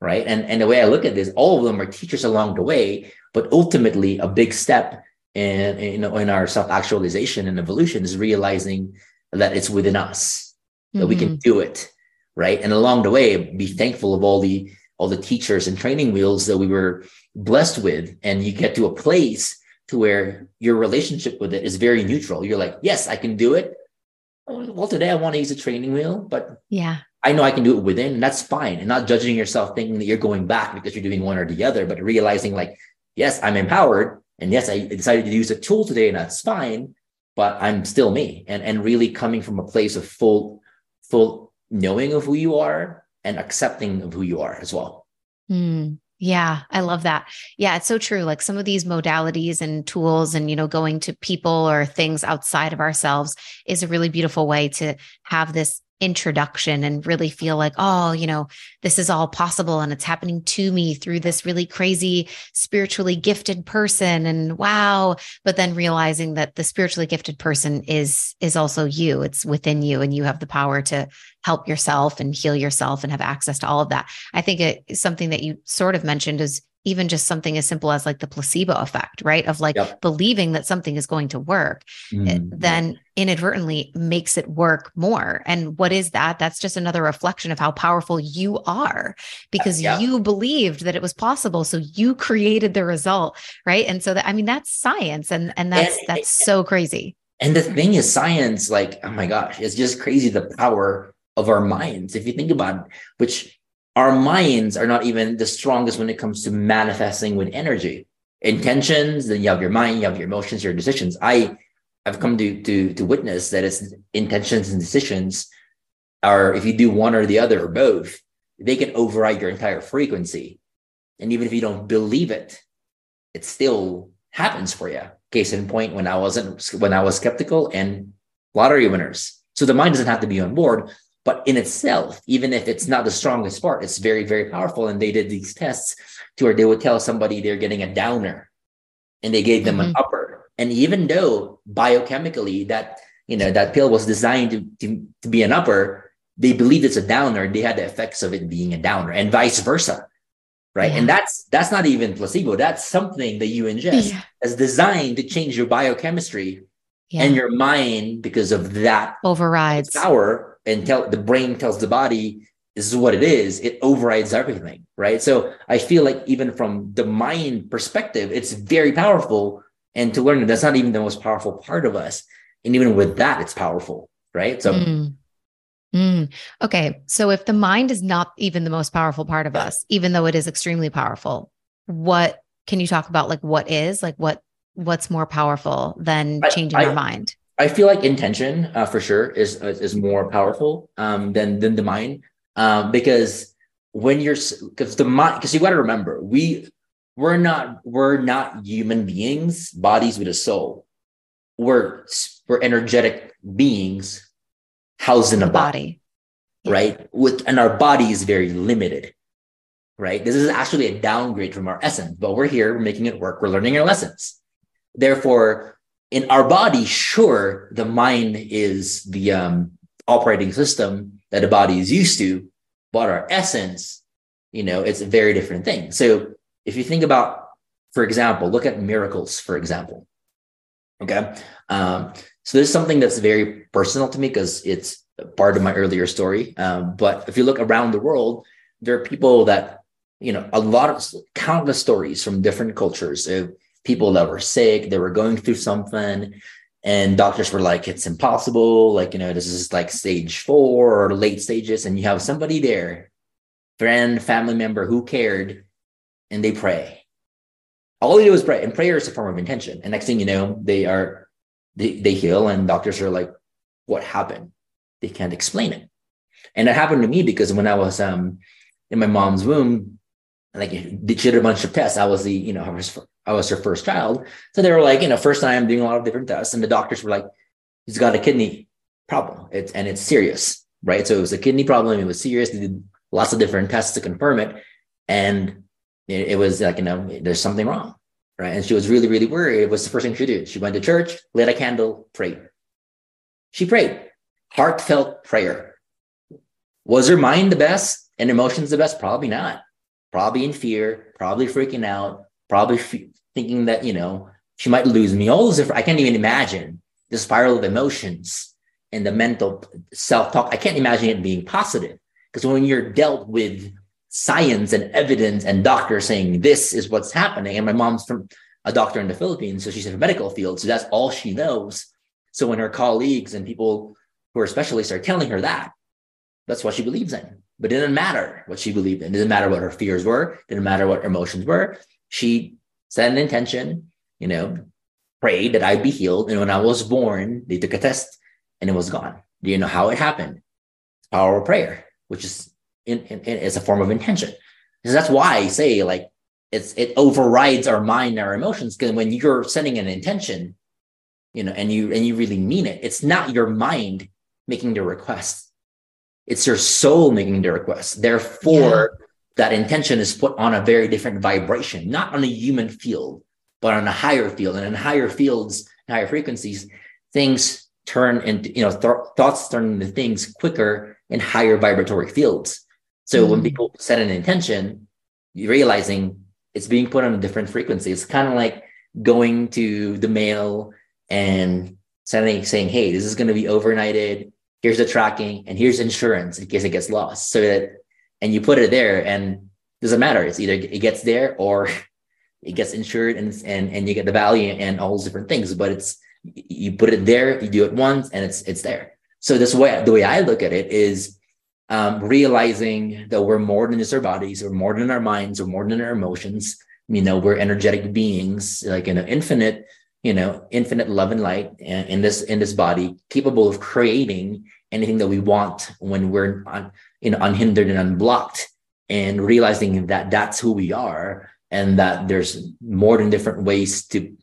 Right. And, and the way I look at this, all of them are teachers along the way, but ultimately a big step in, in, in our self-actualization and evolution is realizing that it's within us that mm-hmm. we can mm-hmm. do it right? And along the way be thankful of all the all the teachers and training wheels that we were blessed with. And you get to a place to where your relationship with it is very neutral. You're like yes i can do it. Well today i want to use a training wheel but yeah. I know i can do it within and that's fine. And not judging yourself thinking that you're going back because you're doing one or the other but realizing like yes i'm empowered and yes i decided to use a tool today and that's fine but i'm still me. And and really coming from a place of full full knowing of who you are and accepting of who you are as well mm. Yeah, I love that. Yeah, it's so true. Like some of these modalities and tools and, you know, going to people or things outside of ourselves is a really beautiful way to have this introduction and really feel like, oh, you know, this is all possible and it's happening to me through this really crazy spiritually gifted person and wow, but then realizing that the spiritually gifted person is is also you. It's within you and you have the power to help yourself and heal yourself and have access to all of that. I think it something that you sort of mentioned is even just something as simple as like the placebo effect, right? Of like yep. believing that something is going to work, mm. then inadvertently makes it work more. And what is that? That's just another reflection of how powerful you are because yeah. you believed that it was possible. So you created the result, right? And so that I mean that's science and and that's and, that's so crazy. And the thing is science like oh my gosh, it's just crazy the power of our minds if you think about it, which our minds are not even the strongest when it comes to manifesting with energy. Intentions then you have your mind you have your emotions your decisions. I i've come to to to witness that it's intentions and decisions are if you do one or the other or both they can override your entire frequency. And even if you don't believe it it still happens for you. Case in point when i wasn't when i was skeptical and lottery winners. So the mind doesn't have to be on board but in itself, even if it's not the strongest part, it's very, very powerful. And they did these tests to where they would tell somebody they're getting a downer and they gave them mm-hmm. an upper. And even though biochemically that, you know, that pill was designed to, to, to be an upper, they believed it's a downer. They had the effects of it being a downer and vice versa. Right. Yeah. And that's that's not even placebo. That's something that you ingest yeah. as designed to change your biochemistry yeah. and your mind because of that overrides power and tell the brain tells the body this is what it is it overrides everything right so i feel like even from the mind perspective it's very powerful and to learn that that's not even the most powerful part of us and even with that it's powerful right so mm. Mm. Okay. So if the mind is not even the most powerful part of us, even though it is extremely powerful, what can you talk about? Like what is like what what's more powerful than changing I, our mind? I feel like intention uh, for sure is is more powerful um, than than the mind. Um, because when you're because the mind because you got to remember we we're not we're not human beings bodies with a soul. We're we're energetic beings housed in a body, body. right? With and our body is very limited right? This is actually a downgrade from our essence but we're here we're making it work we're learning our lessons. Therefore in our body, sure, the mind is the um, operating system that the body is used to, but our essence, you know, it's a very different thing. So if you think about, for example, look at miracles, for example. Okay. Um, so there's something that's very personal to me because it's part of my earlier story. Um, but if you look around the world, there are people that, you know, a lot of countless stories from different cultures. People that were sick, they were going through something, and doctors were like, it's impossible. Like, you know, this is like stage four or late stages. And you have somebody there, friend, family member who cared, and they pray. All they do is pray. And prayer is a form of intention. And next thing you know, they are they, they heal, and doctors are like, what happened? They can't explain it. And it happened to me because when I was um in my mom's womb, like she did a bunch of tests. I was the, you know, I was I was her first child. So they were like, you know, first time doing a lot of different tests. And the doctors were like, he's got a kidney problem. It's and it's serious. Right. So it was a kidney problem. It was serious. They did lots of different tests to confirm it. And it, it was like, you know, there's something wrong. Right. And she was really, really worried. It was the first thing she did. She went to church, lit a candle, prayed. She prayed. Heartfelt prayer. Was her mind the best and emotions the best? Probably not. Probably in fear, probably freaking out, probably thinking that, you know, she might lose me. All those I can't even imagine the spiral of emotions and the mental self talk. I can't imagine it being positive because when you're dealt with science and evidence and doctors saying this is what's happening. And my mom's from a doctor in the Philippines, so she's in the medical field, so that's all she knows. So when her colleagues and people who are specialists are telling her that, that's what she believes in. But it didn't matter what she believed in. It didn't matter what her fears were. It didn't matter what her emotions were. She set an intention, you know, prayed that I'd be healed. And when I was born, they took a test and it was gone. Do you know how it happened? It's power of prayer, which is in, in, in it's a form of intention. So that's why I say like it's it overrides our mind, our emotions. Because when you're sending an intention, you know, and you and you really mean it, it's not your mind making the request. It's your soul making the request. Therefore, yeah. That intention is put on a very different vibration, not on a human field, but on a higher field. And in higher fields, higher frequencies, things turn into, you know, th- thoughts turn into things quicker in higher vibratory fields. So mm when people set an intention, you're realizing it's being put on a different frequency. It's kind of like going to the mail and sending saying, hey, this is going to be overnighted. Here's the tracking and here's insurance in case it gets lost. So that and you put it there and doesn't matter. It's either it gets there or it gets insured and and and you get the value and all those different things. But it's you put it there, you do it once, and it's it's there. So this way, the way I look at it is um, realizing that we're more than just our bodies, we're more than our minds, we're more than our emotions. You know, we're energetic beings, like in an infinite, you know, infinite love and light in this in this body, capable of creating anything that we want when we're un, you know unhindered and unblocked, and realizing that that's who we are, and that there's more than different ways to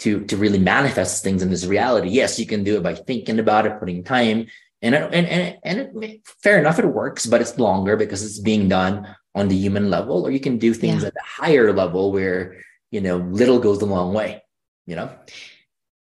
to to really manifest things in this reality. Yes, you can do it by thinking about it, putting time, and it, and and, and it, fair enough, it works, but it's longer because it's being done on the human level. Or you can do things yeah. at a higher level where you know little goes a long way. You know.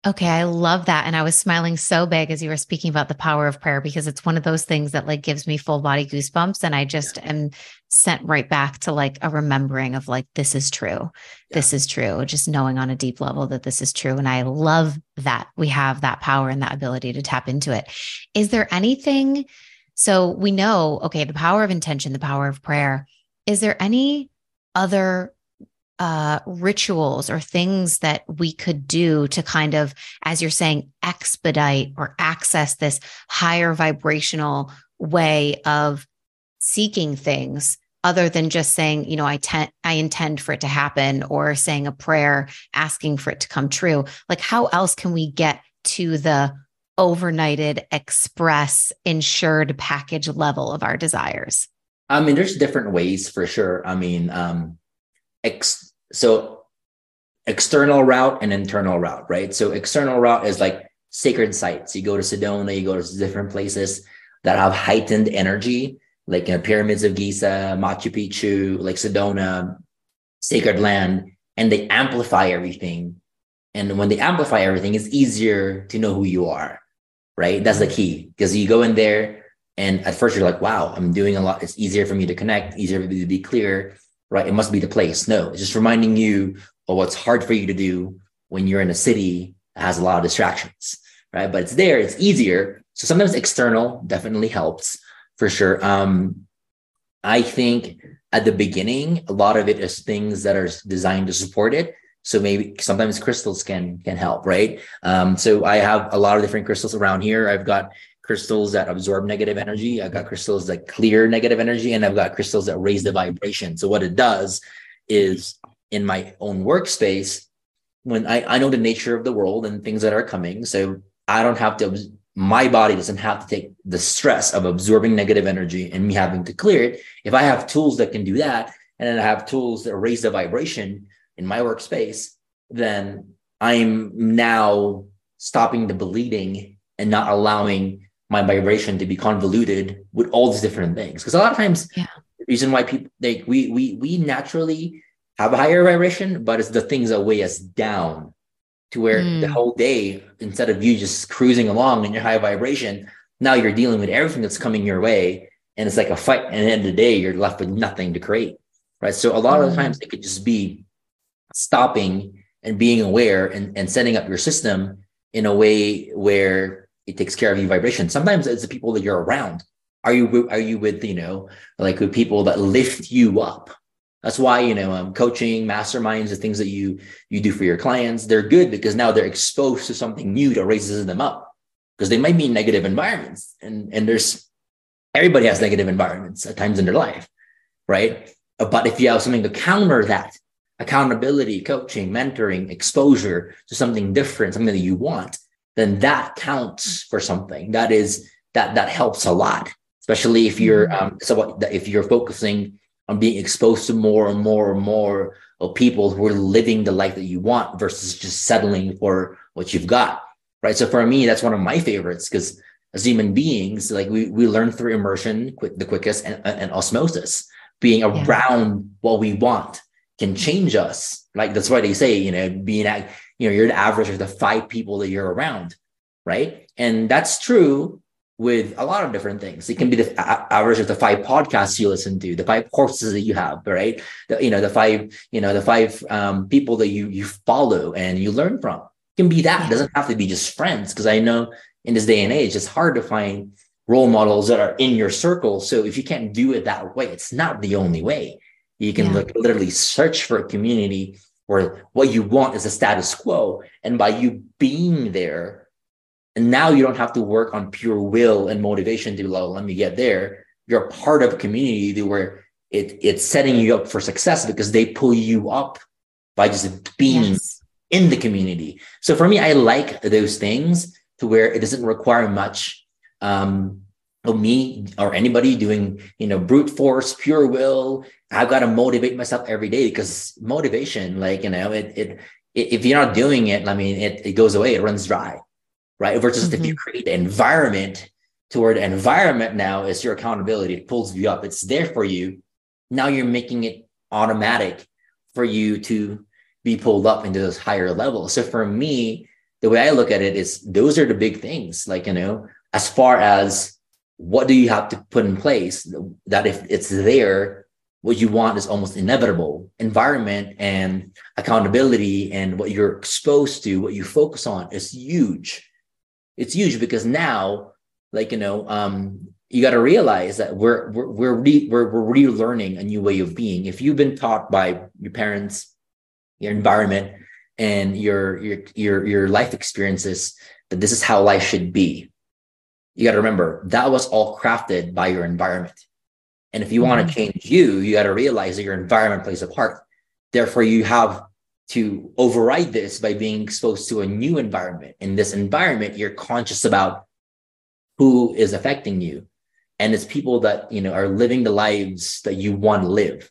Okay, I love that. And I was smiling so big as you were speaking about the power of prayer because it's one of those things that like gives me full body goosebumps. And I just am sent right back to like a remembering of like, this is true. Yeah. This is true. Just knowing on a deep level that this is true. And I love that we have that power and that ability to tap into it. Is there anything? So we know, okay, the power of intention, the power of prayer. Is there any other uh, rituals or things that we could do to kind of, as you're saying, expedite or access this higher vibrational way of seeking things other than just saying, you know, I tend, I intend for it to happen or saying a prayer asking for it to come true. Like, how else can we get to the overnighted, express, insured package level of our desires? I mean, there's different ways for sure. I mean, um, ex- so external route and internal route, right? So external route is like sacred sites. You go to Sedona, you go to different places that have heightened energy, like you know, pyramids of Giza, Machu Picchu, like Sedona, sacred land, and they amplify everything. And when they amplify everything, it's easier to know who you are, right? That's the key because you go in there and at first you're like, wow, I'm doing a lot. It's easier for me to connect, easier for me to be clear right? It must be the place. No, it's just reminding you of what's hard for you to do when you're in a city that has a lot of distractions, right? But it's there, it's easier. So sometimes external definitely helps for sure. Um, I think at the beginning, a lot of it is things that are designed to support it. So maybe sometimes crystals can can help, right? Um, so I have a lot of different crystals around here. I've got crystals that absorb negative energy. I've got crystals that clear negative energy, and I've got crystals that raise the vibration. So what it does is in my own workspace, when I, I know the nature of the world and things that are coming, so I don't have to my body doesn't have to take the stress of absorbing negative energy and me having to clear it. If I have tools that can do that, and then I have tools that raise the vibration in my workspace, then I'm now stopping the bleeding and not allowing my vibration to be convoluted with all these different things. Because a lot of times, yeah. the reason why people like we we we naturally have a higher vibration, but it's the things that weigh us down to where mm. the whole day, instead of you just cruising along in your high vibration, now you're dealing with everything that's coming your way. And it's like a fight. And at the end of the day, you're left with nothing to create. Right. So a lot mm. of the times it could just be stopping and being aware and, and setting up your system in a way where it takes care of your vibration. Sometimes it's the people that you're around Are you are you with you know like with people that lift you up? That's why you know um, coaching, masterminds, the things that you you do for your clients, they're good because now they're exposed to something new that raises them up because they might be in negative environments and and there's everybody has negative environments at times in their life, right? But if you have something to counter that, accountability, coaching, mentoring, exposure to something different, something that you want, then that counts for something. That is that that helps a lot, especially if you're mm-hmm. um, so if you're focusing on being exposed to more and more and more of people who are living the life that you want versus just settling for what you've got. Right. So for me, that's one of my favorites because as human beings, like we we learn through immersion, quick, the quickest, and, and osmosis. Being yeah. around what we want can change us. Like that's why they say, you know, being at, you know, you're the average of the five people that you're around, right? And that's true with a lot of different things. It can be the average of the five podcasts you listen to, the five courses that you have, right? The, you know, the five, you know, the five um, people that you you follow and you learn from. It can be that. It doesn't have to be just friends. Because I know in this day and age, it's hard to find role models that are in your circle. So if you can't do it that way, it's not the only way. You can yeah. look, literally search for a community where what you want is a status quo. And by you being there, and now you don't have to work on pure will and motivation to be like, let me get there. You're part of a community where it, it's setting you up for success because they pull you up by just being yes. in the community. So for me, I like those things to where it doesn't require much um, of me or anybody doing, you know, brute force, pure will. I've got to motivate myself every day because motivation, like, you know, it, it, it if you're not doing it, I mean, it, it goes away, it runs dry right? Versus mm-hmm. if you mm-hmm. create an environment toward environment now is your accountability. It pulls you up. It's there for you. Now you're making it automatic for you to be pulled up into those higher levels. So for me, the way I look at it is those are the big things. Like, you know, as far as what do you have to put in place that if it's there, what you want is almost inevitable. Environment and accountability and what you're exposed to, what you focus on is huge it's huge because now like you know um you got to realize that we're we're we're, re, we're we're relearning a new way of being if you've been taught by your parents your environment and your your your your life experiences that this is how life should be you got to remember that was all crafted by your environment and if you mm-hmm. want to change you you got to realize that your environment plays a part therefore you have to override this by being exposed to a new environment. In this environment, you're conscious about who is affecting you. And it's people that, you know, are living the lives that you want to live.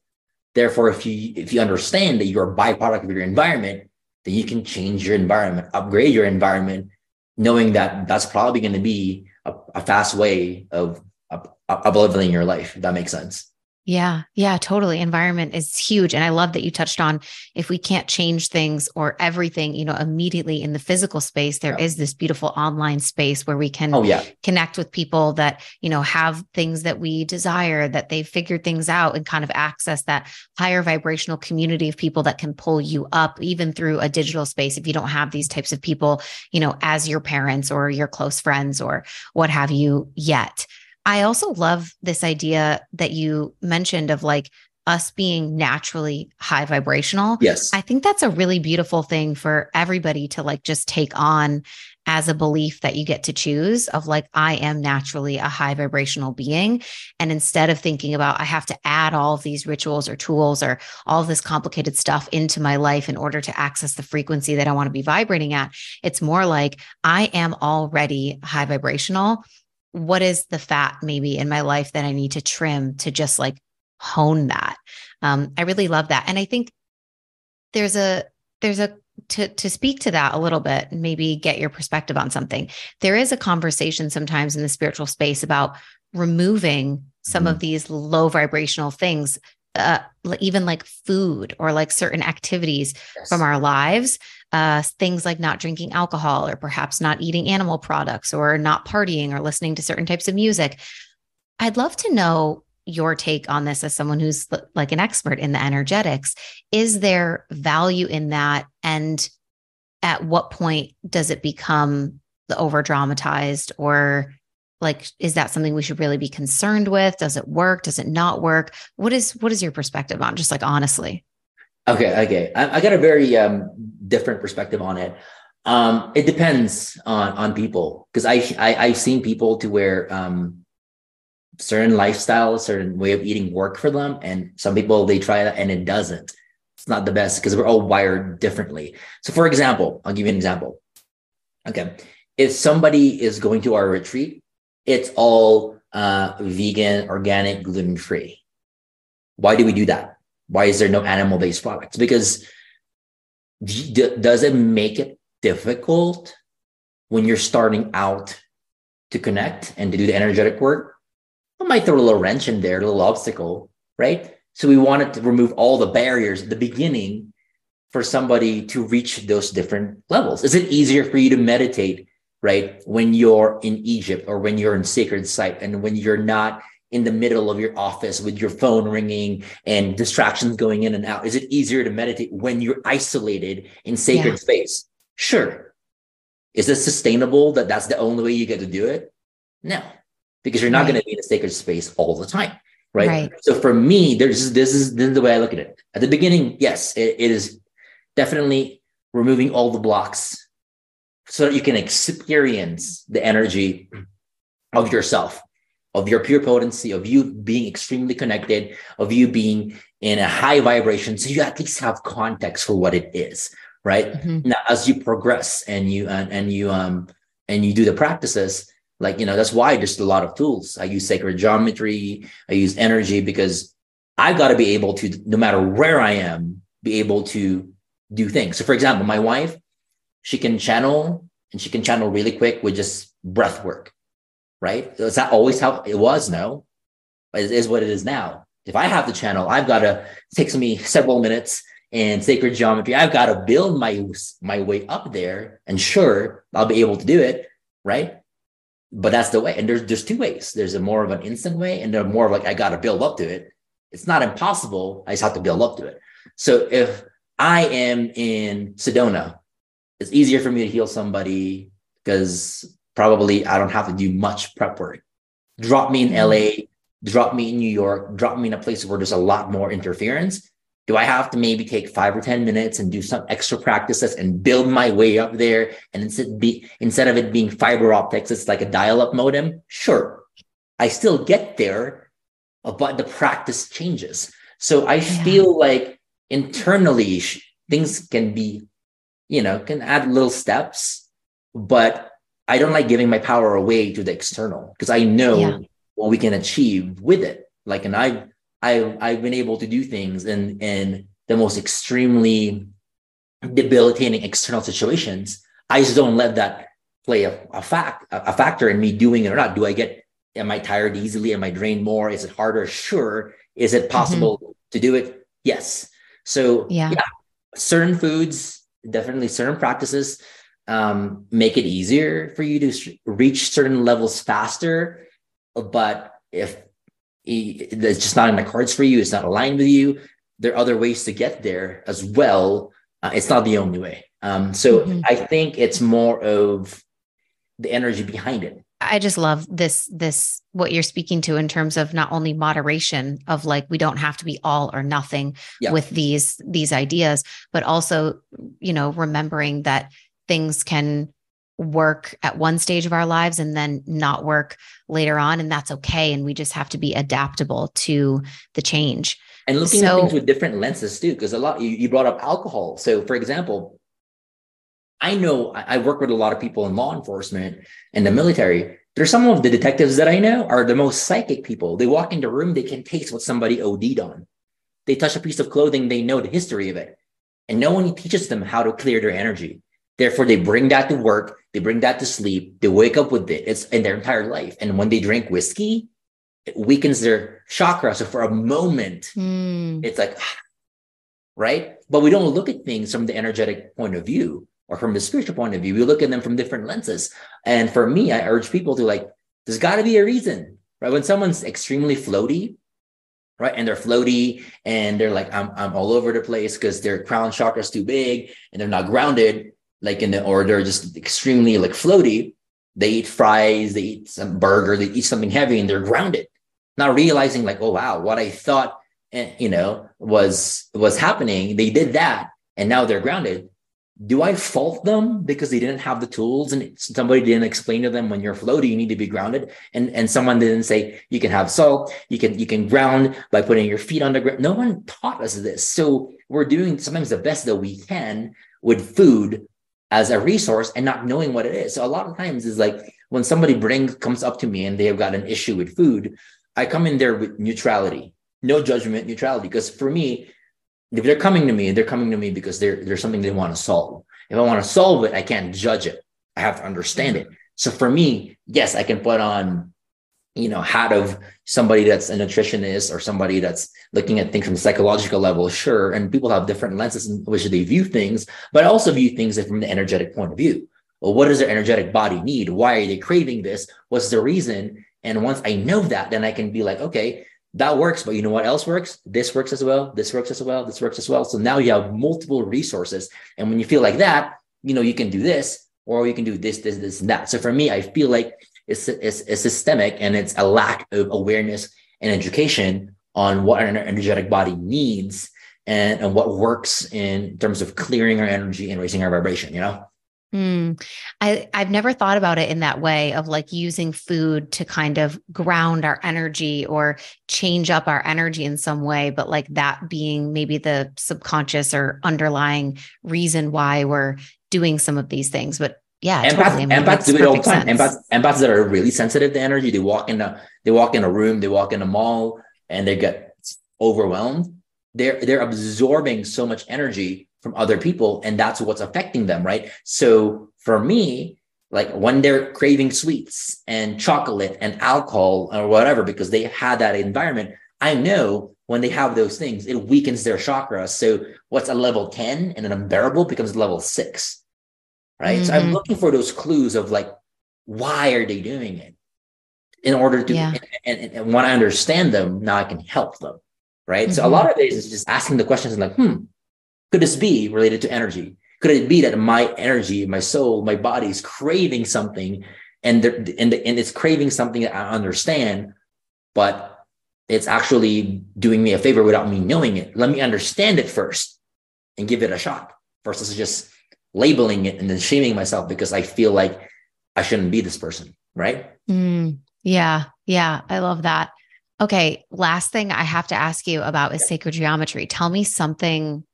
Therefore, if you if you understand that you're a byproduct of your environment, then you can change your environment, upgrade your environment, knowing that that's probably going to be a, a, fast way of, of, of living your life. If that makes sense. Yeah, yeah, totally. Environment is huge. And I love that you touched on if we can't change things or everything, you know, immediately in the physical space, there yeah. is this beautiful online space where we can oh, yeah. connect with people that, you know, have things that we desire, that they've figured things out and kind of access that higher vibrational community of people that can pull you up, even through a digital space. If you don't have these types of people, you know, as your parents or your close friends or what have you yet. I also love this idea that you mentioned of like us being naturally high vibrational. Yes. I think that's a really beautiful thing for everybody to like just take on as a belief that you get to choose of like, I am naturally a high vibrational being. And instead of thinking about, I have to add all of these rituals or tools or all this complicated stuff into my life in order to access the frequency that I want to be vibrating at, it's more like, I am already high vibrational what is the fat maybe in my life that I need to trim to just like hone that. Um, I really love that. And I think there's a, there's a, to, to speak to that a little bit, maybe get your perspective on something. There is a conversation sometimes in the spiritual space about removing some mm-hmm. of these low vibrational things uh, even like food or like certain activities yes. from our lives uh, things like not drinking alcohol or perhaps not eating animal products or not partying or listening to certain types of music. I'd love to know your take on this as someone who's like an expert in the energetics. Is there value in that? And at what point does it become the over dramatized or like is that something we should really be concerned with? Does it work? Does it not work? What is what is your perspective on just like honestly okay okay. I, I got a very um, different perspective on it. Um, it depends on on people because I, I i've seen people to where um certain lifestyle certain way of eating work for them and some people they try that and it doesn't. It's not the best because we're all wired differently. So for example i'll give you an example. Okay. If somebody is going to our retreat it's all uh, vegan, organic, gluten free. Why do we do that? Why is there no animal based products? Because d- does it make it difficult when you're starting out to connect and to do the energetic work? I might throw a little wrench in there, a little obstacle, right? So we wanted to remove all the barriers at the beginning for somebody to reach those different levels. Is it easier for you to meditate right? When you're in Egypt or when you're in sacred site and when you're not in the middle of your office with your phone ringing and distractions going in and out? Is it easier to meditate when you're isolated in sacred yeah. space? Sure. Is it sustainable that that's the only way you get to do it? No, because you're not right. going to be in a sacred space all the time. Right? right. So for me, there's this is this is the way I look at it. At the beginning, yes, it, it is definitely removing all the blocks so that you can experience the energy of yourself, of your pure potency, of you being extremely connected, of you being in a high vibration. So you at least have context for what it is, right? Mm-hmm. Now, as you progress and you and, and you um and you do the practices, like you know, that's why there's a lot of tools. I use sacred geometry, I use energy because I've got to be able to, no matter where I am, be able to do things. So, for example, my wife, she can channel and she can channel really quick with just breath work, right? It's not always how it was, no, it is what it is now. If I have the channel, I've got to, takes me several minutes and sacred geometry. I've got to build my, my way up there and sure, I'll be able to do it, right? But that's the way. And there's, there's two ways. There's a more of an instant way and there's more of like, I got to build up to it. It's not impossible. I just have to build up to it. So if I am in Sedona it's easier for me to heal somebody because probably I don't have to do much prep work. Drop me in mm-hmm. LA, drop me in New York, drop me in a place where there's a lot more interference. Do I have to maybe take five or 10 minutes and do some extra practices and build my way up there? And instead, be, instead of it being fiber optics, it's like a dial up modem. Sure. I still get there, but the practice changes. So I yeah. feel like internally things can be you know, can add little steps, but I don't like giving my power away to the external because I know yeah. what we can achieve with it. Like, and I've, I've, I've been able to do things in, in the most extremely debilitating external situations. I just don't let that play a, a fact, a, a factor in me doing it or not. Do I get, am I tired easily? Am I drained more? Is it harder? Sure. Is it possible mm-hmm. to do it? Yes. So yeah. yeah, certain foods definitely certain practices um, make it easier for you to reach certain levels faster. But if it's just not in the cards for you, it's not aligned with you, there are other ways to get there as well. Uh, it's not the only way. Um, so mm-hmm. I think it's more of the energy behind it. I just love this this what you're speaking to in terms of not only moderation of like we don't have to be all or nothing yeah. with these these ideas but also you know remembering that things can work at one stage of our lives and then not work later on and that's okay and we just have to be adaptable to the change and looking so, at things with different lenses too because a lot you, you brought up alcohol so for example I know I work with a lot of people in law enforcement and the military. There's some of the detectives that I know are the most psychic people. They walk into a room, they can taste what somebody OD'd on. They touch a piece of clothing, they know the history of it. And no one teaches them how to clear their energy. Therefore, they bring that to work, they bring that to sleep, they wake up with it. It's in their entire life. And when they drink whiskey, it weakens their chakra. So for a moment, mm. it's like, right? But we don't look at things from the energetic point of view or from the spiritual point of view. We look at them from different lenses. And for me, I urge people to like, there's got to be a reason, right? When someone's extremely floaty, right, and they're floaty and they're like, I'm, I'm all over the place because their crown chakra is too big and they're not grounded, like in the, order just extremely like floaty. they eat fries, they eat some burger, they eat something heavy, and they're grounded, not realizing like, oh wow, what I thought, eh, you know, was was happening. They did that, and now they're grounded do I fault them because they didn't have the tools and somebody didn't explain to them when you're floaty you need to be grounded. And, and someone didn't say you can have salt, you can, you can ground by putting your feet on the ground. No one taught us this. So we're doing sometimes the best that we can with food as a resource and not knowing what it is. So a lot of times is like when somebody brings comes up to me and they have got an issue with food, I come in there with neutrality, no judgment, neutrality. Because for me, if they're coming to me, they're coming to me because there's something they want to solve. If I want to solve it, I can't judge it. I have to understand it. So for me, yes, I can put on, you know, hat of somebody that's a nutritionist or somebody that's looking at things from a psychological level, sure. And people have different lenses in which they view things, but I also view things from the energetic point of view. Well, what does their energetic body need? Why are they craving this? What's the reason? And once I know that, then I can be like, okay, that works but you know what else works this works as well this works as well this works as well so now you have multiple resources and when you feel like that you know you can do this or you can do this this this and that so for me i feel like it's, it's, it's systemic and it's a lack of awareness and education on what an energetic body needs and, and what works in terms of clearing our energy and raising our vibration you know Mm. I, I've never thought about it in that way of like using food to kind of ground our energy or change up our energy in some way, but like that being maybe the subconscious or underlying reason why we're doing some of these things. But yeah, empaths, totally. I mean, empaths do it all the time. Empaths, empaths that are really sensitive to energy, they walk in a they walk in a room, they walk in a mall, and they get overwhelmed. They're they're absorbing so much energy from other people and that's what's affecting them right so for me like when they're craving sweets and chocolate and alcohol or whatever because they had that environment i know when they have those things it weakens their chakra so what's a level 10 and an unbearable becomes level 6 right mm-hmm. so i'm mm-hmm. looking for those clues of like why are they doing it in order to yeah. and, and, and, when i understand them now i can help them right mm-hmm. so a mm-hmm. lot of days is just asking the questions and like hmm could this be related to energy? Could it be that my energy, my soul, my body is craving something and, and, and it's craving something that I understand, but it's actually doing me a favor without me knowing it? Let me understand it first and give it a shot versus just labeling it and then shaming myself because I feel like I shouldn't be this person. Right. Mm, yeah. Yeah. I love that. Okay. Last thing I have to ask you about is sacred geometry. Tell me something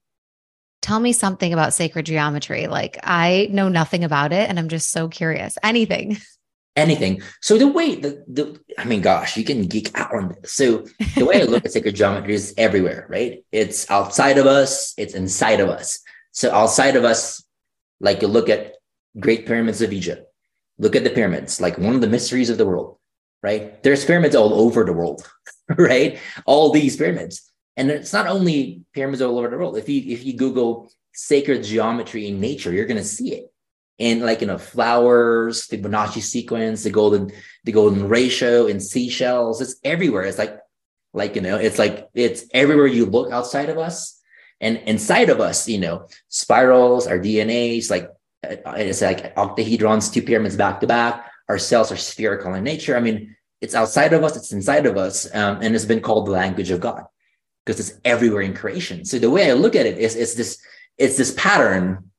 tell me something about sacred geometry. Like I know nothing about it and I'm just so curious. Anything. Anything. So the way the, the I mean, gosh, you can geek out on this. So the way I look at sacred geometry is everywhere, right? It's outside of us, it's inside of us. So outside of us, like you look at great pyramids of Egypt, look at the pyramids, like one of the mysteries of the world, right? There's pyramids all over the world, right? All these pyramids. And it's not only pyramids all over the world. If you if you Google sacred geometry in nature, you're gonna see it. And like you know, flowers, the Fibonacci sequence, the golden, the golden ratio in seashells, it's everywhere. It's like, like you know, it's like it's everywhere you look outside of us. And inside of us, you know, spirals, our DNAs, like uh, it's like octahedrons, two pyramids back to back. Our cells are spherical in nature. I mean, it's outside of us, it's inside of us, um, and it's been called the language of God because it's everywhere in creation. So the way I look at it is it's this it's this pattern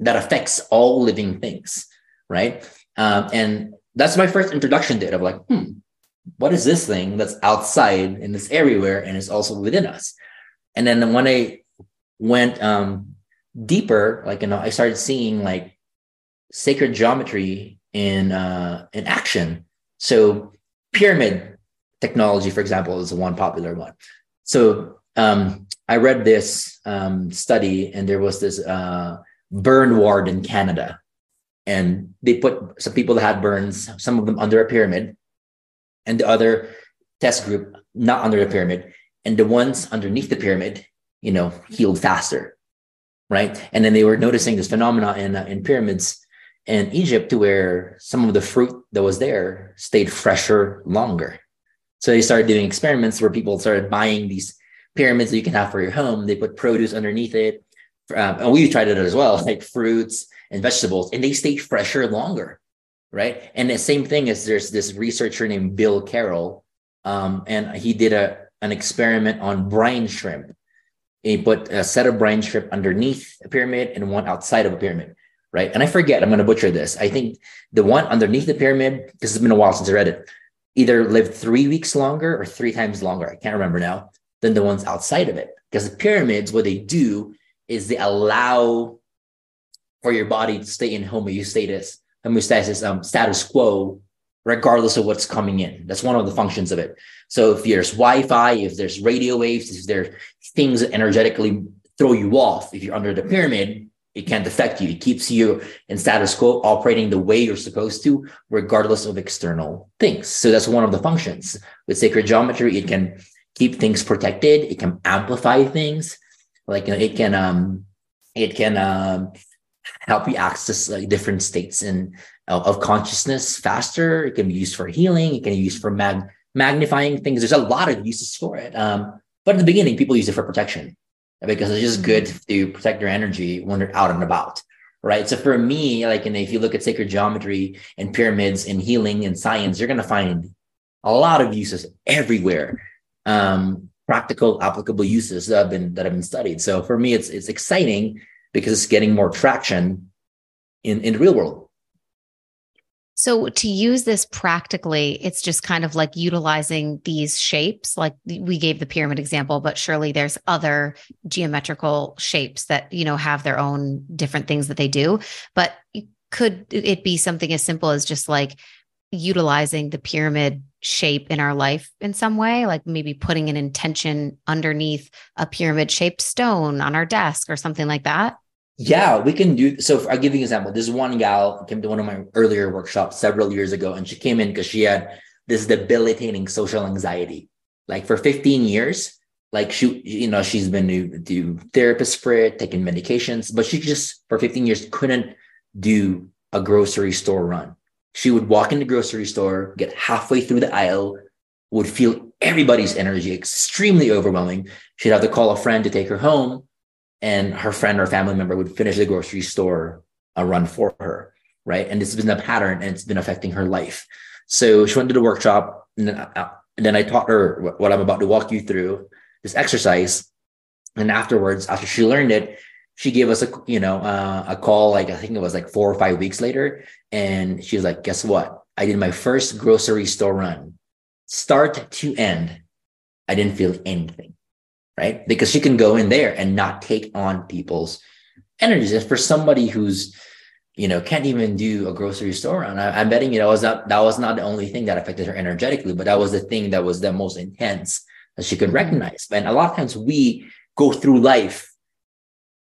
that affects all living things, right? Um, and that's my first introduction to it of like, hmm, what is this thing that's outside and it's everywhere and it's also within us? And then when I went um, deeper, like you know, I started seeing like sacred geometry in uh, in action. So pyramid technology, for example, is one popular one. So um, I read this um, study, and there was this uh, burn ward in Canada, and they put some people that had burns, some of them under a pyramid, and the other test group not under the pyramid, and the ones underneath the pyramid, you know, healed faster, right? And then they were noticing this phenomena in uh, in pyramids in Egypt, to where some of the fruit that was there stayed fresher longer. So they started doing experiments where people started buying these pyramids that you can have for your home. They put produce underneath it. Um, and we tried it as well, like fruits and vegetables, and they stayed fresher longer, right? And the same thing is there's this researcher named Bill Carroll, um, and he did a an experiment on brine shrimp. He put a set of brine shrimp underneath a pyramid and one outside of a pyramid, right? And I forget, I'm going to butcher this. I think the one underneath the pyramid, because it's been a while since I read it, either lived three weeks longer or three times longer. I can't remember now than the ones outside of it. Because the pyramids, what they do is they allow for your body to stay in homeostasis, homeostasis, um, status quo, regardless of what's coming in. That's one of the functions of it. So if there's Wi-Fi, if there's radio waves, if there's things that energetically throw you off, if you're under the pyramid, it can't affect you. It keeps you in status quo, operating the way you're supposed to, regardless of external things. So that's one of the functions. With sacred geometry, it can keep things protected. It can amplify things. Like you know, it can um, it can um, help you access like different states in of, consciousness faster. It can be used for healing. It can be used for mag- magnifying things. There's a lot of uses for it. Um, but in the beginning, people use it for protection because it's just good to protect your energy when you're out and about. Right. So for me, like, and if you look at sacred geometry and pyramids and healing and science, you're going to find a lot of uses everywhere. Um, practical, applicable uses that have been that have been studied. So for me, it's it's exciting because it's getting more traction in in the real world. So to use this practically, it's just kind of like utilizing these shapes. Like we gave the pyramid example, but surely there's other geometrical shapes that, you know, have their own different things that they do. But could it be something as simple as just like utilizing the pyramid shape in our life in some way, like maybe putting an intention underneath a pyramid shaped stone on our desk or something like that? Yeah, we can do. So I'll give you an example. This one gal came to one of my earlier workshops several years ago, and she came in because she had this debilitating social anxiety. Like for 15 years, like she, you know, she's been to do therapists for it, taking medications, but she just for 15 years couldn't do a grocery store run. She would walk in the grocery store, get halfway through the aisle, would feel everybody's energy extremely overwhelming. She'd have to call a friend to take her home and her friend or family member would finish the grocery store a run for her, right? And this has been a pattern and it's been affecting her life. So she went to the workshop and then, uh, and then I taught her what I'm about to walk you through this exercise. And afterwards, after she learned it, she gave us a you know uh, a call like I think it was like four or five weeks later, and she was like, "Guess what? I did my first grocery store run, start to end. I didn't feel anything right? Because she can go in there and not take on people's energies. And for somebody who's, you know, can't even do a grocery store run, I, am betting you know was not that was not the only thing that affected her energetically, but that was the thing that was the most intense that she could mm-hmm. recognize. And a lot of times we go through life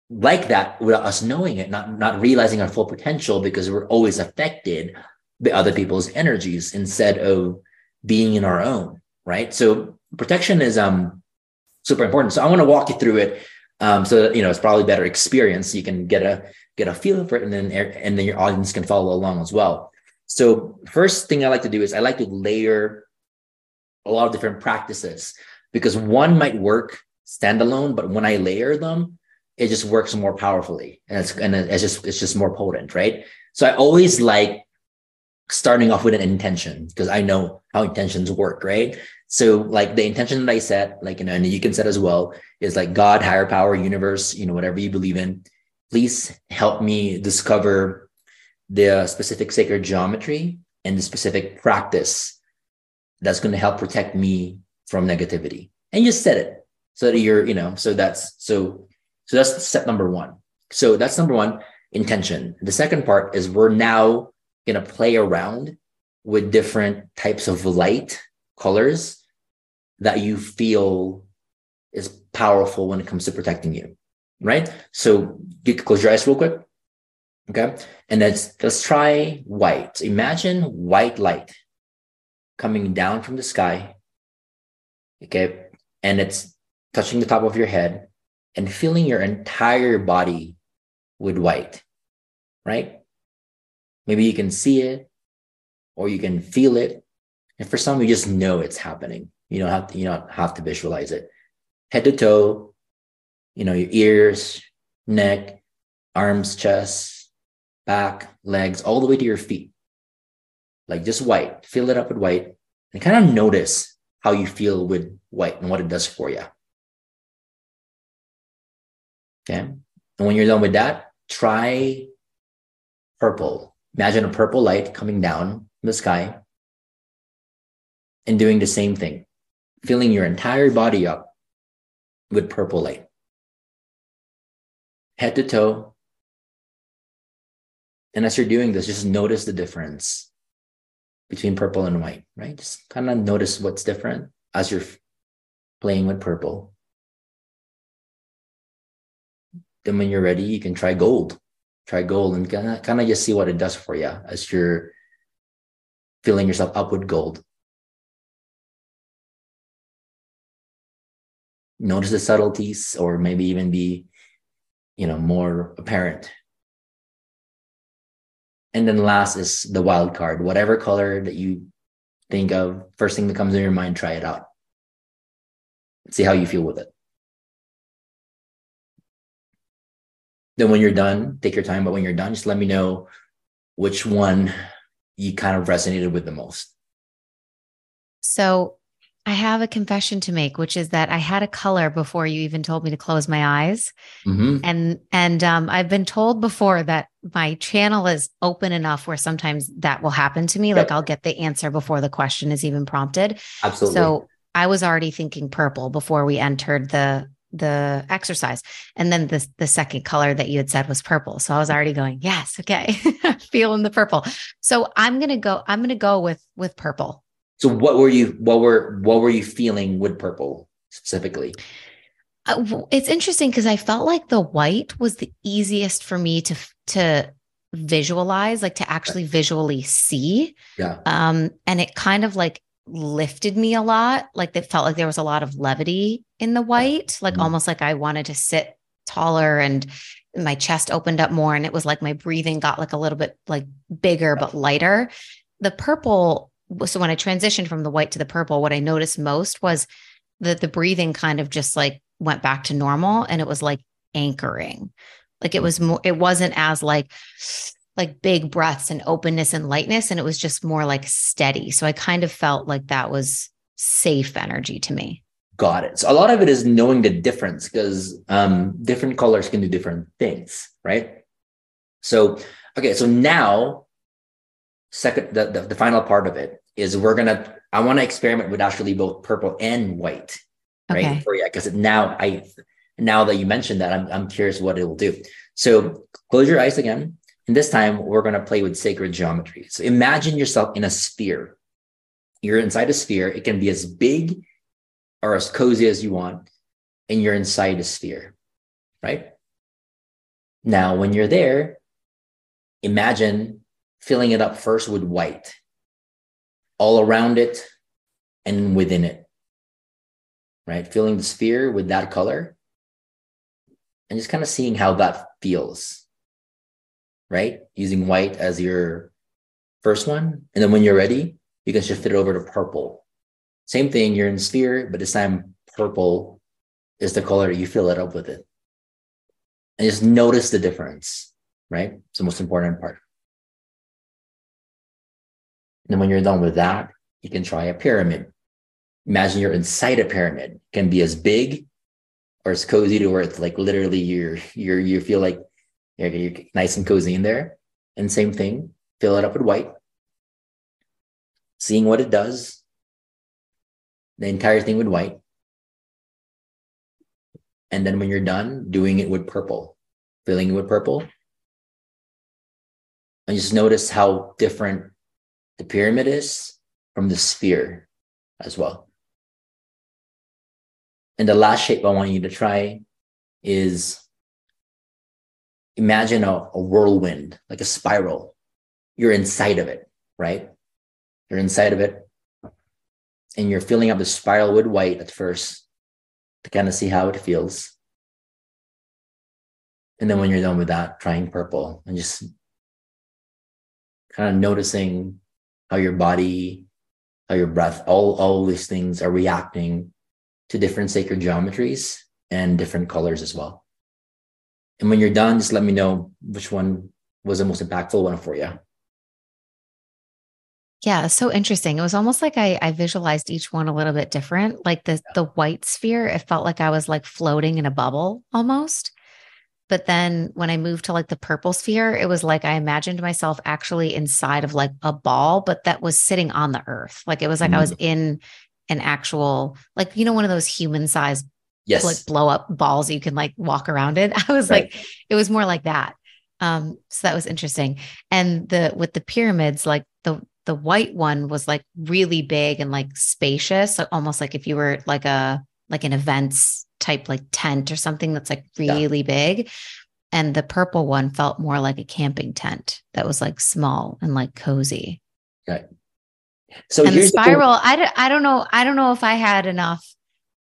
like that without us knowing it, not not realizing our full potential because we're always affected by other people's energies instead of being in our own, right? So protection is um super important. So I want to walk you through it. Um, so that, you know, it's probably better experience. You can get a, get a feel for it and then, and then your audience can follow along as well. So first thing I like to do is I like to layer a lot of different practices because one might work standalone, but when I layer them, it just works more powerfully and it's, and it's just, it's just more potent. Right. So I always like starting off with an intention because I know how intentions work. Right. So like the intention that I set, like, you know, and you can set as well is like God, higher power, universe, you know, whatever you believe in, please help me discover the specific sacred geometry and the specific practice that's going to help protect me from negativity. And just set it so that you're, you know, so that's, so, so that's step number one. So that's number one intention. The second part is we're now going to play around with different types of light colors that you feel is powerful when it comes to protecting you, right? So you close your eyes real quick. Okay. And let's let's try white. Imagine white light coming down from the sky. Okay. And it's touching the top of your head and filling your entire body with white. Right? Maybe you can see it or you can feel it. And for some, you just know it's happening. You don't have to, you don't have to visualize it. Head to toe, you know, your ears, neck, arms, chest, back, legs, all the way to your feet. like just white, fill it up with white, and kind of notice how you feel with white and what it does for you. Okay. And when you're done with that, try purple. Imagine a purple light coming down from the sky and doing the same thing, filling your entire body up with purple light. Head to toe. And as you're doing this, just notice the difference between purple and white, right? Just kind of notice what's different as you're playing with purple. Then when you're ready, you can try gold. Try gold and kind of, just see what it does for you as you're filling yourself up with gold. Notice the subtleties or maybe even be, you know, more apparent. And then last is the wild card. Whatever color that you think of, first thing that comes in your mind, try it out. See how you feel with it. Then when you're done, take your time. But when you're done, just let me know which one you kind of resonated with the most. So I have a confession to make, which is that I had a color before you even told me to close my eyes. Mm-hmm. And and um, I've been told before that my channel is open enough where sometimes that will happen to me. Yep. Like I'll get the answer before the question is even prompted. Absolutely. So I was already thinking purple before we entered the the exercise. And then the the second color that you had said was purple. So I was already going, yes, okay. Feeling the purple. So I'm gonna go, I'm gonna go with with purple. So what were you what were what were you feeling with purple specifically? Uh, it's interesting because I felt like the white was the easiest for me to to visualize, like to actually visually see. Yeah. Um, and it kind of like lifted me a lot. Like it felt like there was a lot of levity in the white, like mm-hmm. almost like I wanted to sit taller and my chest opened up more. And it was like my breathing got like a little bit like bigger, but lighter. The purple. So when I transitioned from the white to the purple, what I noticed most was that the breathing kind of just like went back to normal and it was like anchoring. Like it was more, it wasn't as like, like big breaths and openness and lightness. And it was just more like steady. So I kind of felt like that was safe energy to me. Got it. So a lot of it is knowing the difference because um, different colors can do different things, right? So, okay. So now, second, the, the, the final part of it is we're going to, I want to experiment with actually both purple and white, right? Okay. For you, because now I, now that you mentioned that, I'm, I'm curious what it will do. So close your eyes again. And this time we're going to play with sacred geometry. So imagine yourself in a sphere. You're inside a sphere. It can be as big or as cozy as you want, and you're inside a sphere, right? Now, when you're there, imagine filling it up first with white, all around it and within it, right? Filling the sphere with that color and just kind of seeing how that feels right? Using white as your first one. And then when you're ready, you can shift it over to purple. Same thing, you're in sphere, but this time purple is the color you fill it up with it. And just notice the difference, right? It's the most important part. And then when you're done with that, you can try a pyramid. Imagine you're inside a pyramid. It can be as big or as cozy to where it's like literally you're you're you feel like you're, nice and cozy in there. And same thing, fill it up with white, seeing what it does. The entire thing with white. And then when you're done, doing it with purple, filling it with purple. And just notice how different the pyramid is from the sphere as well. And the last shape I want you to try is imagine a, a whirlwind, like a spiral. You're inside of it, right? You're inside of it. And you're filling up the spiral with white at first to kind of see how it feels. And then when you're done with that, trying purple and just kind of noticing how your body, how your breath, all, all these things are reacting to different sacred geometries and different colors as well. And when you're done, just let me know which one was the most impactful one for you. Yeah, so interesting. It was almost like I, I visualized each one a little bit different. Like the the white sphere, it felt like I was like floating in a bubble almost. But then when I moved to like the purple sphere, it was like I imagined myself actually inside of like a ball, but that was sitting on the earth. Like it was like mm. I was mm. in an actual, like, you know, one of those human sized, yes. like blow up balls you can like walk around it. I was right. like, it was more like that. Um, so that was interesting. And the with the pyramids, like the the white one was like really big and like spacious, almost like if you were like a like an events type like tent or something that's like really yeah. big. And the purple one felt more like a camping tent that was like small and like cozy. Right. So and the spiral, the I, I don't know. I don't know if I had enough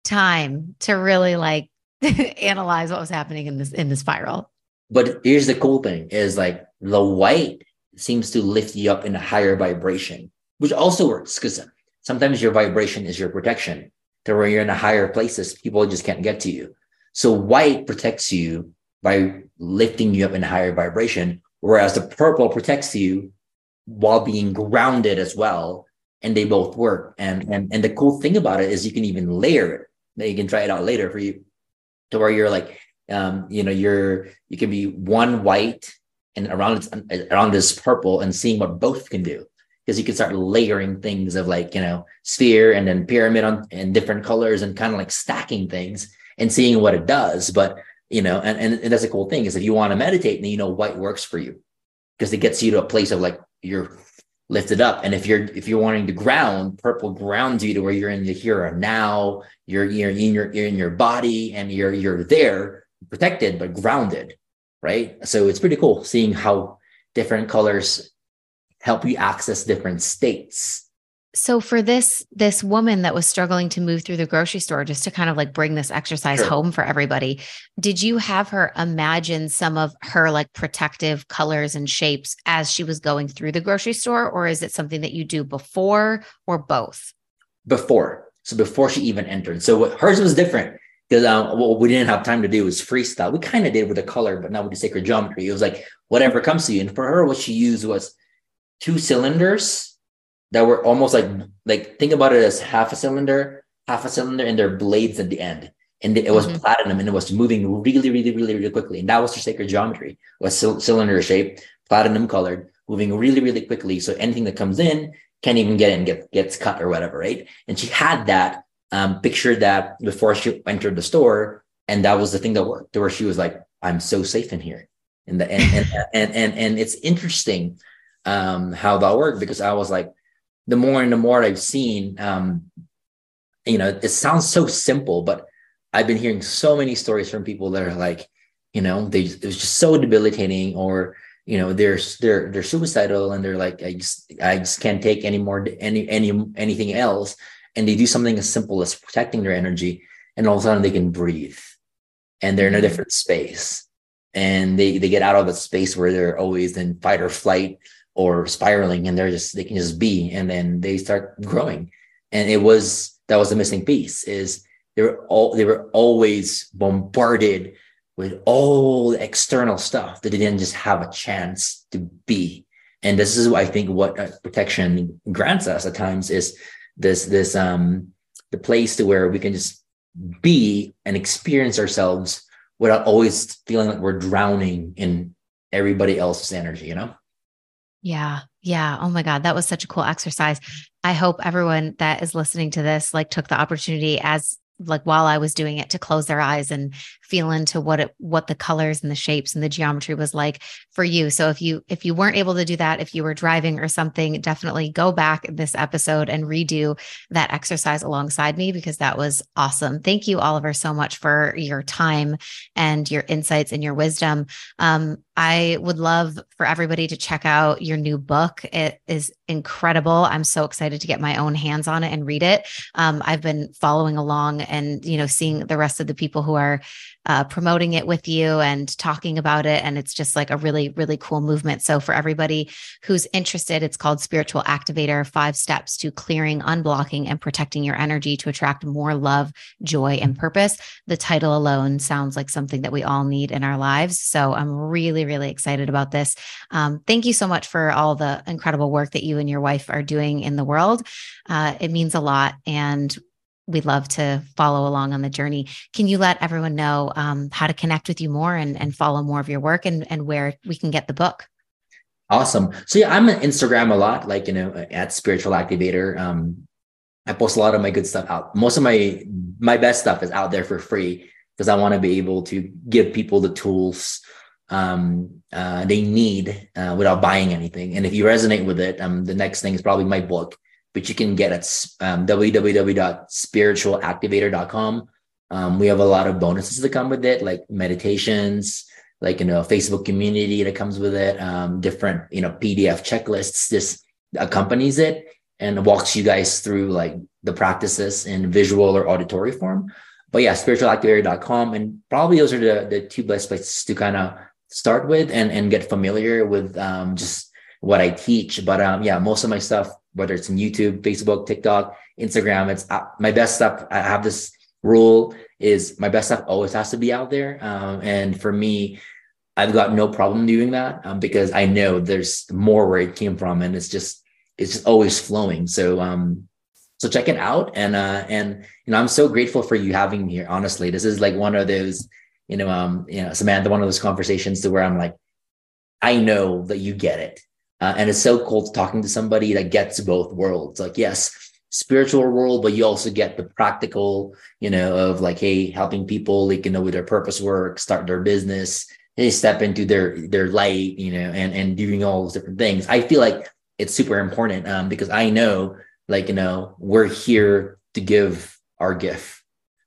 time to really like analyze what was happening in this in the spiral. But here's the cool thing is like the white seems to lift you up in a higher vibration, which also works because sometimes your vibration is your protection to where you're in a higher places, people just can't get to you. So white protects you by lifting you up in a higher vibration, whereas the purple protects you while being grounded as well. And they both work. And and and the cool thing about it is you can even layer it. Now you can try it out later for you to where you're like, um, you know, you're you can be one white and around around this purple and seeing what both can do. Because you can start layering things of like you know sphere and then pyramid on in different colors and kind of like stacking things and seeing what it does. But you know and, and, and that's a cool thing is if you want to meditate then you know white works for you. Because it gets you to a place of like you're lifted up. And if you're if you're wanting to ground purple grounds you to where you're in the here and now you're you're in your you're in your body and you're you're there protected but grounded right? So it's pretty cool seeing how different colors help you access different states so for this this woman that was struggling to move through the grocery store just to kind of like bring this exercise sure. home for everybody did you have her imagine some of her like protective colors and shapes as she was going through the grocery store or is it something that you do before or both? Before. So before she even entered. So what, hers was different because um, what we didn't have time to do was freestyle. We kind of did with the color but not with the sacred geometry. It was like whatever comes to you. And for her what she used was two cylinders that were almost like like think about it as half a cylinder, half a cylinder, and their blades at the end. And it was mm-hmm. platinum, and it was moving really, really, really, really quickly. And that was their sacred geometry was cylinder shape, platinum colored, moving really, really quickly. So anything that comes in can't even get in, get gets cut or whatever, right? And she had that um, pictured that before she entered the store, and that was the thing that worked. Where she was like, "I'm so safe in here," and the and and and and, and it's interesting um, how that worked because I was like, the more and the more I've seen, um, you know, it sounds so simple, but I've been hearing so many stories from people that are like, you know, they it was just so debilitating, or you know, they're they're they're suicidal, and they're like, I just I just can't take any more any any anything else, and they do something as simple as protecting their energy, and all of a sudden they can breathe, and they're in a mm-hmm. different space, and they they get out of the space where they're always in fight or flight or spiraling and they're just they can just be and then they start growing. And it was that was the missing piece is they were all they were always bombarded with all the external stuff that they didn't just have a chance to be. And this is i think what uh, protection grants us at times is this this um the place to where we can just be and experience ourselves without always feeling like we're drowning in everybody else's energy you know yeah. Yeah. Oh my God. That was such a cool exercise. I hope everyone that is listening to this like took the opportunity as like while I was doing it to close their eyes and feel into what it what the colors and the shapes and the geometry was like for you. So if you if you weren't able to do that, if you were driving or something, definitely go back this episode and redo that exercise alongside me because that was awesome. Thank you, Oliver, so much for your time and your insights and your wisdom. Um, I would love for everybody to check out your new book. It is incredible. I'm so excited to get my own hands on it and read it. Um, I've been following along and you know seeing the rest of the people who are uh, promoting it with you and talking about it. And it's just like a really, really cool movement. So, for everybody who's interested, it's called Spiritual Activator Five Steps to Clearing, Unblocking, and Protecting Your Energy to Attract More Love, Joy, and Purpose. The title alone sounds like something that we all need in our lives. So, I'm really, really excited about this. Um, thank you so much for all the incredible work that you and your wife are doing in the world. Uh, it means a lot. And we'd love to follow along on the journey. Can you let everyone know um, how to connect with you more and, and follow more of your work and, and where we can get the book? Awesome. So yeah, I'm on Instagram a lot, like, you know, at spiritual activator. Um, I post a lot of my good stuff out. Most of my, my best stuff is out there for free because I want to be able to give people the tools um, uh, they need uh, without buying anything. And if you resonate with it, um, the next thing is probably my book which you can get at um, www.spiritualactivator.com. Um, we have a lot of bonuses that come with it, like meditations, like you know, Facebook community that comes with it, um, different you know PDF checklists. This accompanies it and walks you guys through like the practices in visual or auditory form. But yeah, spiritualactivator.com, and probably those are the the two best places to kind of start with and and get familiar with um, just what I teach. But um, yeah, most of my stuff whether it's in YouTube, Facebook, TikTok, Instagram. It's uh, my best stuff. I have this rule is my best stuff always has to be out there. Um, and for me, I've got no problem doing that um, because I know there's more where it came from, and it's just it's just always flowing. So um, so check it out, and uh, and you know I'm so grateful for you having me here. Honestly, this is like one of those you know um you know Samantha, one of those conversations to where I'm like, I know that you get it uh, and it's so cool talking to somebody that gets both worlds. Like, yes, spiritual world, but you also get the practical, you know, of like, hey, helping people, they can know with their purpose work, start their business, they step into their their light, you know, and and doing all those different things. I feel like it's super important um, because I know, like, you know, we're here to give our gift.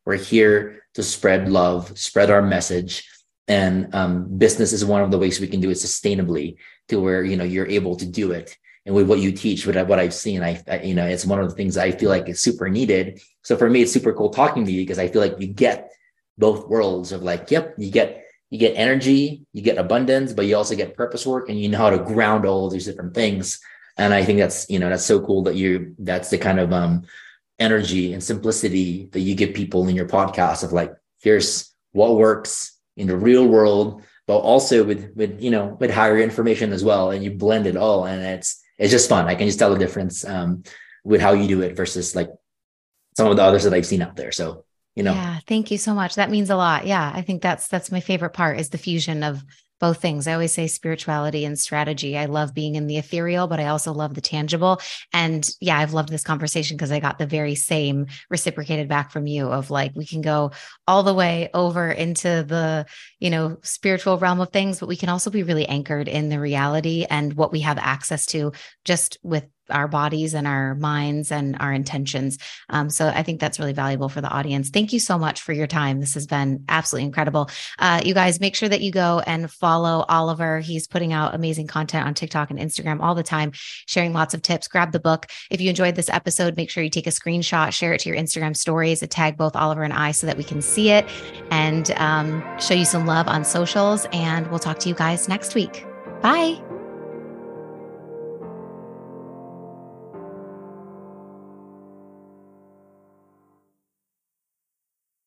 We're here to spread love, spread our message, and um, business is one of the ways we can do it sustainably to where you know you're able to do it. And with what you teach with what i've seen I, I, you know it's one of the things i feel like is super needed. So for me it's super cool talking to you because i feel like you get both worlds of like yep you get you get energy you get abundance but you also get purpose work and you know how to ground all these different things. And i think that's you know that's so cool that you that's the kind of um energy and simplicity that you give people in your podcast of like here's what works in the real world but also with with you know with higher information as well and you blend it all and it's it's just fun. I can just tell the difference um, with how you do it versus like some of the others that i've seen out there. So you know. Yeah thank you so much. That means a lot. Yeah i think that's that's my favorite part is the fusion of both things. I always say spirituality and strategy. I love being in the ethereal, but I also love the tangible. And yeah, I've loved this conversation because I got the very same reciprocated back from you of like, we can go all the way over into the, you know, spiritual realm of things, but we can also be really anchored in the reality and what we have access to just with our bodies and our minds and our intentions. Um, so I think that's really valuable for the audience. Thank you so much for your time. This has been absolutely incredible. Uh, you guys make sure that you go and follow Oliver. He's putting out amazing content on TikTok and Instagram all the time, sharing lots of tips. Grab the book. If you enjoyed this episode, make sure you take a screenshot, share it to your Instagram stories, tag both Oliver and I so that we can see it and um, show you some love on socials. And we'll talk to you guys next week. Bye.